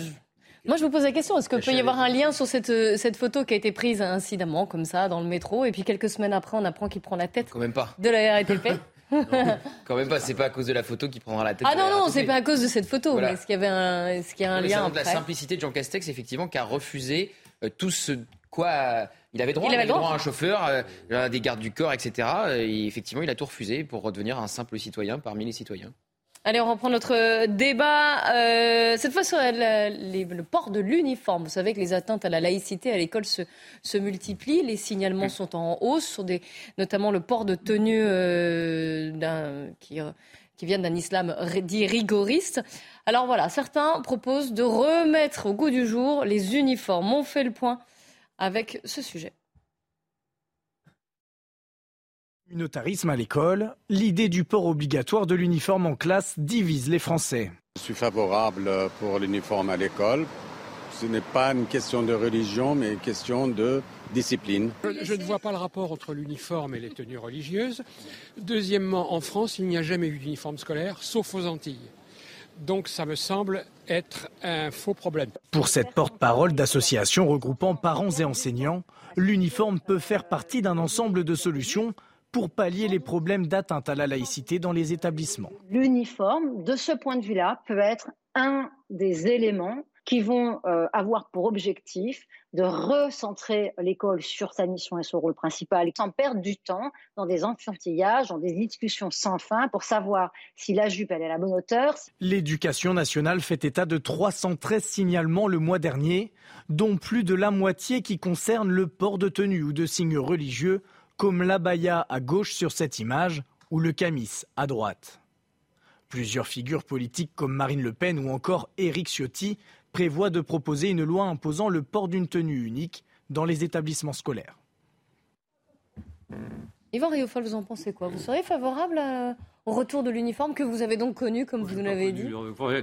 moi, je me pose la question, est-ce qu'il peut y avoir un lien sur cette, euh, cette photo qui a été prise incidemment, comme ça, dans le métro, et puis quelques semaines après, on apprend qu'il prend la tête Quand même pas. de la RATP [LAUGHS] Quand même pas, c'est pas à cause de la photo qu'il prendra la tête. Ah non, non, c'est pas à cause de cette photo, mais est-ce qu'il y avait un, est-ce qu'il y a un lien après la simplicité de Jean Castex, effectivement, qui a refusé euh, tout ce quoi. Il avait droit, il avait droit à un chauffeur, euh, des gardes du corps, etc. Et effectivement, il a tout refusé pour redevenir un simple citoyen parmi les citoyens. Allez, on reprend notre débat. Euh, cette fois sur le port de l'uniforme. Vous savez que les atteintes à la laïcité à l'école se, se, multiplient. Les signalements sont en hausse, sur des, notamment le port de tenue euh, qui, qui viennent d'un islam dit rigoriste. Alors voilà, certains proposent de remettre au goût du jour les uniformes. On fait le point avec ce sujet. Communautarisme à l'école, l'idée du port obligatoire de l'uniforme en classe divise les Français. Je suis favorable pour l'uniforme à l'école. Ce n'est pas une question de religion, mais une question de discipline. Je, je ne vois pas le rapport entre l'uniforme et les tenues religieuses. Deuxièmement, en France, il n'y a jamais eu d'uniforme scolaire, sauf aux Antilles. Donc ça me semble être un faux problème. Pour cette porte-parole d'associations regroupant parents et enseignants, l'uniforme peut faire partie d'un ensemble de solutions pour pallier les problèmes d'atteinte à la laïcité dans les établissements. L'uniforme, de ce point de vue-là, peut être un des éléments qui vont euh, avoir pour objectif de recentrer l'école sur sa mission et son rôle principal, sans perdre du temps dans des enfantillages, dans des discussions sans fin pour savoir si la jupe elle est à la bonne hauteur. L'éducation nationale fait état de 313 signalements le mois dernier, dont plus de la moitié qui concernent le port de tenue ou de signes religieux, comme l'abaya à gauche sur cette image ou le camis à droite. Plusieurs figures politiques comme Marine Le Pen ou encore Éric Ciotti prévoit de proposer une loi imposant le port d'une tenue unique dans les établissements scolaires. Yvan Riofol, vous en pensez quoi? Vous seriez favorable à- au retour de l'uniforme que vous avez donc connu, comme vous nous l'avez dit?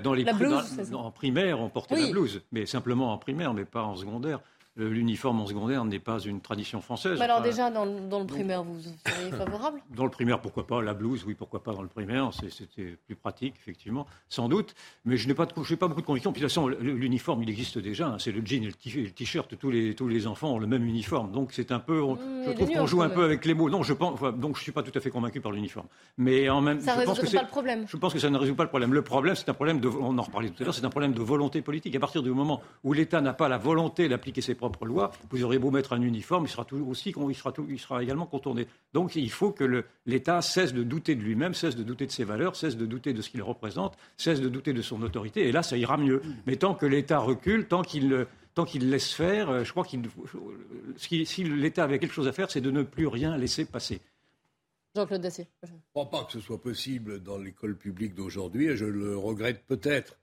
Dans les La blouse, dans- en primaire, on portait Oui. la blouse, mais simplement en primaire, mais pas en secondaire. Le- L'uniforme en secondaire n'est pas une tradition française. Mais alors Enfin, déjà, dans, le- dans le primaire, vous seriez favorable? Dans le primaire, pourquoi pas La blouse, oui, pourquoi pas dans le primaire C'était plus pratique, effectivement, sans doute. Mais je n'ai pas, de- beaucoup de conviction. Puis de toute façon, l'uniforme, il existe déjà. hein. C'est le jean et le t-shirt. Tous les, tous les enfants ont le même uniforme. Donc c'est un peu. on- Mmh, je trouve qu'on joue un peu avec les mots. Non, je pense. enfin, donc je suis pas tout à fait convaincu par l'uniforme. Mais en même, Ça je pense résout pas le problème. je pense que ça ne résout pas le problème. Le problème, c'est un problème de, on en reparlait tout à l'heure, c'est un problème de volonté politique. À partir du moment où l'État n'a pas la volonté d'appliquer ses propres lois, vous aurez beau mettre un uniforme, il sera tout aussi, il sera, tout- il sera également contourné. Donc il faut que l'État cesse de douter de lui-même, cesse de douter de ses valeurs, cesse de douter de ce qu'il représente, cesse de douter de son autorité. Et là, ça ira mieux. Mais tant que l'État recule, tant qu'il tant qu'il laisse faire, euh, je crois qu'il, si l'État avait quelque chose à faire, c'est de ne plus rien laisser passer. Jean-Claude Dacier. Je ne crois pas que ce soit possible dans l'école publique d'aujourd'hui, et je le regrette peut-être,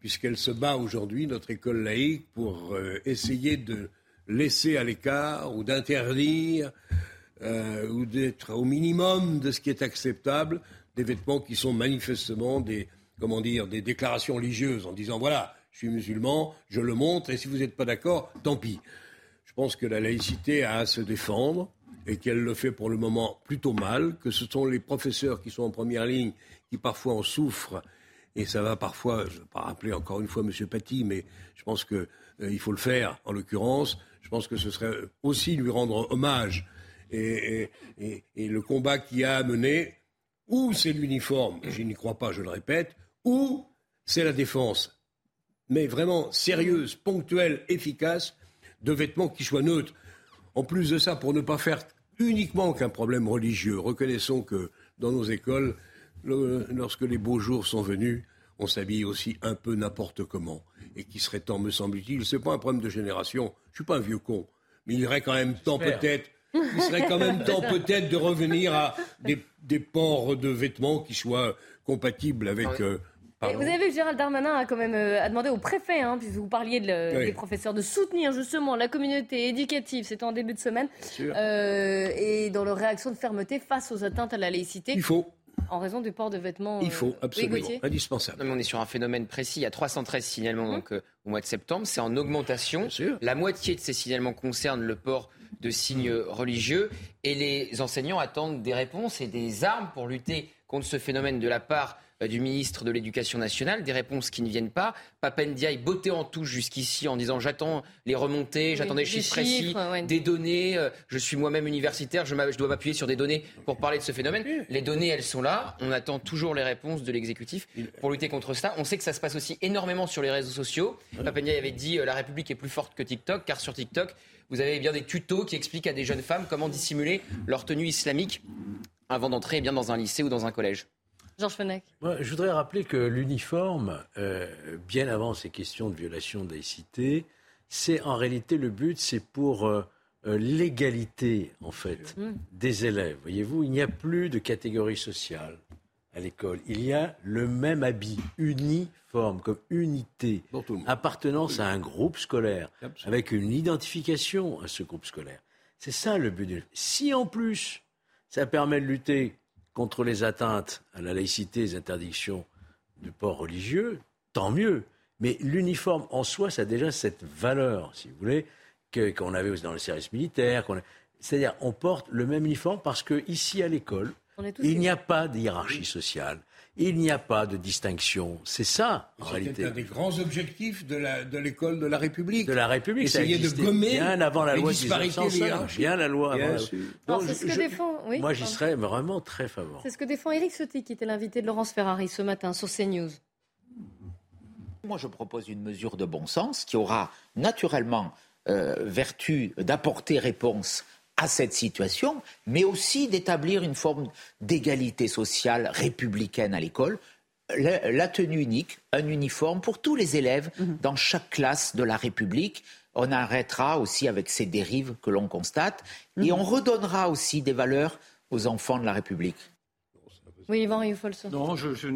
puisqu'elle se bat aujourd'hui, notre école laïque, pour euh, essayer de laisser à l'écart ou d'interdire euh, ou d'être au minimum de ce qui est acceptable des vêtements qui sont manifestement des, comment dire, des déclarations religieuses en disant voilà, je suis musulman, je le montre, et si vous n'êtes pas d'accord, tant pis. Je pense que la laïcité a à se défendre et qu'elle le fait pour le moment plutôt mal, que ce sont les professeurs qui sont en première ligne qui parfois en souffrent. Et ça va parfois, je ne vais pas rappeler encore une fois M. Paty, mais je pense qu'il faut le faire en l'occurrence. Je pense que ce serait aussi lui rendre hommage. Et, et- le combat qu'il a à ou c'est l'uniforme, je n'y crois pas, je le répète, ou c'est la défense mais vraiment sérieuse, ponctuelle, efficace, de vêtements qui soient neutres. En plus de ça, pour ne pas faire uniquement qu'un problème religieux, reconnaissons que dans nos écoles, le- lorsque les beaux jours sont venus, on s'habille aussi un peu n'importe comment. Et qu'il serait temps, me semble-t-il, c'est pas un problème de génération, je suis pas un vieux con, mais il irait quand même temps peut-être, [LAUGHS] il serait quand même temps peut-être de revenir à des, des ports de vêtements qui soient compatibles avec... euh, Et pardon. vous avez vu que Gérald Darmanin a quand même euh, a demandé au préfet, hein, puisque vous parliez de le- Oui. des professeurs, de soutenir justement la communauté éducative, c'était en début de semaine, sûr. euh, et dans leur réaction de fermeté face aux atteintes à la laïcité. Il faut. En raison du port de vêtements. Il euh, faut, oui, absolument. Indispensable. Non, mais on est sur un phénomène précis. Il y a 313 signalements Mmh. donc, euh, au mois de septembre. C'est en augmentation. La moitié de ces signalements concernent le port de signes religieux. Et les enseignants attendent des réponses et des armes pour lutter contre ce phénomène de la part euh, du ministre de l'Éducation nationale. Des réponses qui ne viennent pas. Papendiaï botté en touche jusqu'ici en disant j'attends les remontées, j'attends des des chiffres précis, ouais. des données. euh, Je suis moi-même universitaire, je dois m'appuyer sur des données pour parler de ce phénomène. Les données, elles sont là. On attend toujours les réponses de l'exécutif pour lutter contre ça. On sait que ça se passe aussi énormément sur les réseaux sociaux. Papendiaï avait dit euh, la République est plus forte que TikTok, car sur TikTok, vous avez bien des tutos qui expliquent à des jeunes femmes comment dissimuler leur tenue islamique avant d'entrer eh bien dans un lycée ou dans un collège. Georges Fenech. Moi, je voudrais rappeler que l'uniforme, euh, bien avant ces questions de violation de laïcité, c'est en réalité le but, c'est pour euh, euh, l'égalité, en fait, Mm. des élèves. Voyez-vous, il n'y a plus de catégorie sociale à l'école. Il y a le même habit, uniforme, comme unité, appartenance à un groupe scolaire, avec une identification à ce groupe scolaire. C'est ça le but. Si en plus, ça permet de lutter contre les atteintes à la laïcité, les interdictions du port religieux, tant mieux. Mais l'uniforme en soi, ça a déjà cette valeur, si vous voulez, qu'on avait dans le service militaire. C'est-à-dire, on porte le même uniforme parce que ici à l'école, il n'y a pas de hiérarchie sociale. Il n'y a pas de distinction. C'est ça, en réalité. C'est un des grands objectifs de l'école de, la République. De la République, Essayer de gommer bien avant la loi de Bien la loi avant ce que défend... Moi, j'y serais vraiment très favorable. C'est ce que défend Eric Sotti, qui était l'invité de Laurence Ferrari ce matin sur CNews. Moi, je propose une mesure de bon sens qui aura naturellement euh, vertu d'apporter réponse à cette situation, mais aussi d'établir une forme d'égalité sociale républicaine à l'école. La, tenue unique, un uniforme pour tous les élèves mhm. dans chaque classe de la République. On arrêtera aussi avec ces dérives que l'on constate et mhm. on redonnera aussi des valeurs aux enfants de la République. Oui, Yvan Non, je, je,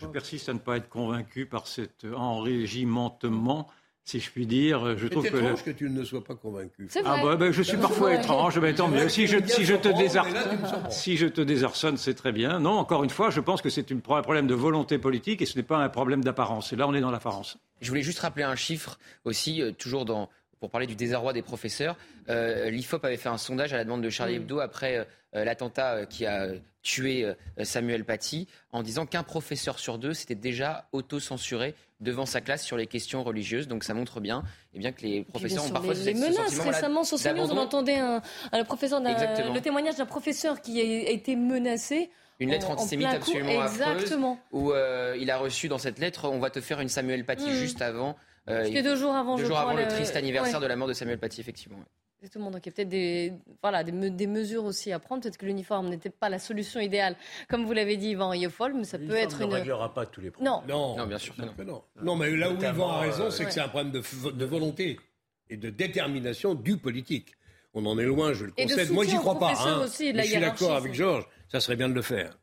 je, persiste à ne pas être convaincu par cet enrégimentement si je puis dire. Je trouve étrange que... tu ne sois pas convaincu. Ah bah, bah, je suis parfois étrange, mais tant mieux. Si je, si je te désarçonne, si je te désarçonne, c'est très bien. Non, encore une fois, je pense que c'est un problème de volonté politique et ce n'est pas un problème d'apparence. Et là, on est dans l'apparence. Je voulais juste rappeler un chiffre aussi, euh, toujours dans, pour parler du désarroi des professeurs. Euh, L'IFOP avait fait un sondage à la demande de Charlie Hebdo après euh, l'attentat qui a tué Samuel Paty, en disant qu'un professeur sur deux s'était déjà auto-censuré devant sa classe sur les questions religieuses. Donc ça montre bien, et eh bien que les professeurs ont parfois les, les menaces. Récemment, sur CNews, on entendait un, professeur le témoignage d'un professeur qui a été menacé. Une lettre antisémite absolument affreuse, où euh, il a reçu dans cette lettre, on va te faire une Samuel Paty mm. juste avant. Euh, deux jours avant, deux jours avant le, triste anniversaire de la mort de Samuel Paty, effectivement. Exactement. Donc il y a peut-être des, voilà, des, mesures aussi à prendre. Peut-être que l'uniforme n'était pas la solution idéale, comme vous l'avez dit, Yvan Yofol, mais ça peut être ne une. ne réglera pas tous les problèmes. Non, non, bien sûr que non. non. mais là où Yvan a raison, c'est que c'est un problème de, de, volonté et de détermination du politique. On en est loin, je le concède. Moi, j'y crois pas. Hein. Aussi, je suis d'accord avec Georges. Ça serait bien de le faire.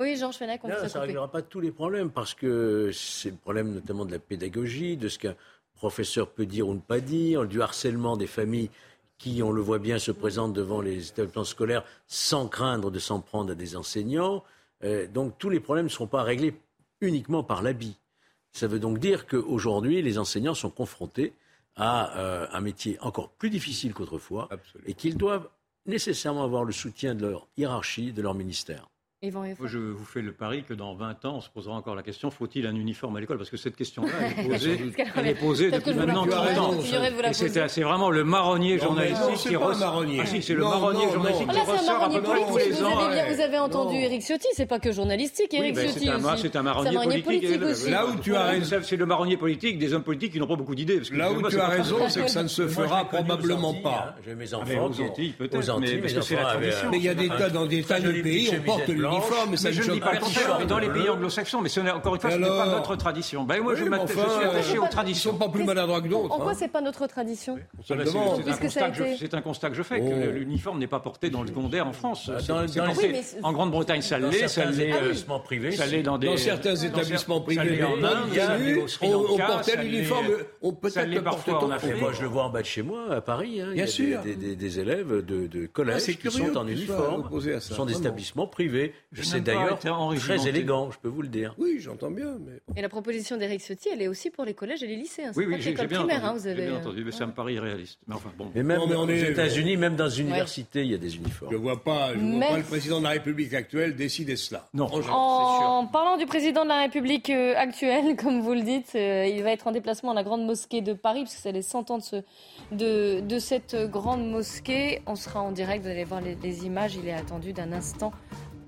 Oui, Georges Fenech, on Ça ne réglera pas tous les problèmes parce que c'est le problème notamment de la pédagogie, de ce qu'un professeur peut dire ou ne pas dire, du harcèlement des familles qui, on le voit bien, se présentent devant les établissements scolaires sans craindre de s'en prendre à des enseignants. Euh, donc tous les problèmes ne seront pas réglés uniquement par l'habit. Ça veut donc dire qu'aujourd'hui, les enseignants sont confrontés à euh, un métier encore plus difficile qu'autrefois et qu'ils doivent nécessairement avoir le soutien de leur hiérarchie, de leur ministère. Je vous fais le pari que dans 20 ans, on se posera encore la question faut-il un uniforme à l'école? Parce que cette question-là, elle est [LAUGHS] posée, elle est posée depuis maintenant 30 ans. C'est vraiment le marronnier journalistique qui ressort. Ah si, c'est le marronnier journalistique qui ressort à peu près tous les ans. Vous avez entendu Eric Ciotti, c'est pas que journalistique, Eric Ciotti. C'est un marronnier politique. Là où tu as raison. C'est le marronnier politique des hommes politiques qui n'ont pas beaucoup d'idées. Là où tu as raison, c'est que ça ne se fera probablement pas. J'ai mes enfants aux Antilles, peut-être. Mais il y a des tas dans des tas de pays, on porte le mais ça je ne dis pas le contraire. Dans les pays anglo-saxons, mais ce encore une fois, ce n'est pas notre tradition. Ben moi, je, suis attaché aux traditions. Ils ne sont pas plus maladroits que d'autres. En quoi c'est pas notre tradition C'est un constat que je fais, que oh. l'uniforme n'est pas porté dans le secondaire en France. En Grande-Bretagne, ça l'est, ça l'est privé. Ça l'est dans certains établissements privés. On portait l'uniforme. On peut-être parfois en Afrique. Moi, je le vois en bas de chez moi, à Paris. Bien sûr. Des élèves de collège ah, qui sont en uniforme. Ce sont des établissements privés. C'est d'ailleurs très élégant, je peux vous le dire. Oui, j'entends bien. Mais... Et la proposition d'Éric Ciotti, elle est aussi pour les collèges et les lycées. Hein. Oui, oui, j'ai bien, primaire, hein, vous avez... bien entendu, mais ça me paraît irréaliste. Mais enfin, bon. même aux États-Unis, même dans une université, il y a des uniformes. Je ne vois, pas, vois pas le président de la République actuelle décider cela. Non. En, parlant du président de la République euh, actuelle, [LAUGHS] comme vous le dites, euh, il va être en déplacement à la Grande Mosquée de Paris, puisque c'est les 100 ans de, ce, de, de, cette grande mosquée. On sera en direct, vous allez voir les, les images, il est attendu d'un instant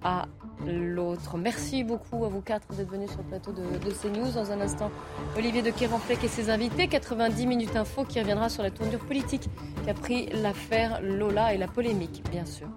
à l'autre. Merci beaucoup à vous quatre d'être venus sur le plateau de, de CNews. Dans un instant, Olivier de Kéranfleck et ses invités. 90 minutes info qui reviendra sur la tournure politique qu'a pris l'affaire Lola et la polémique, bien sûr.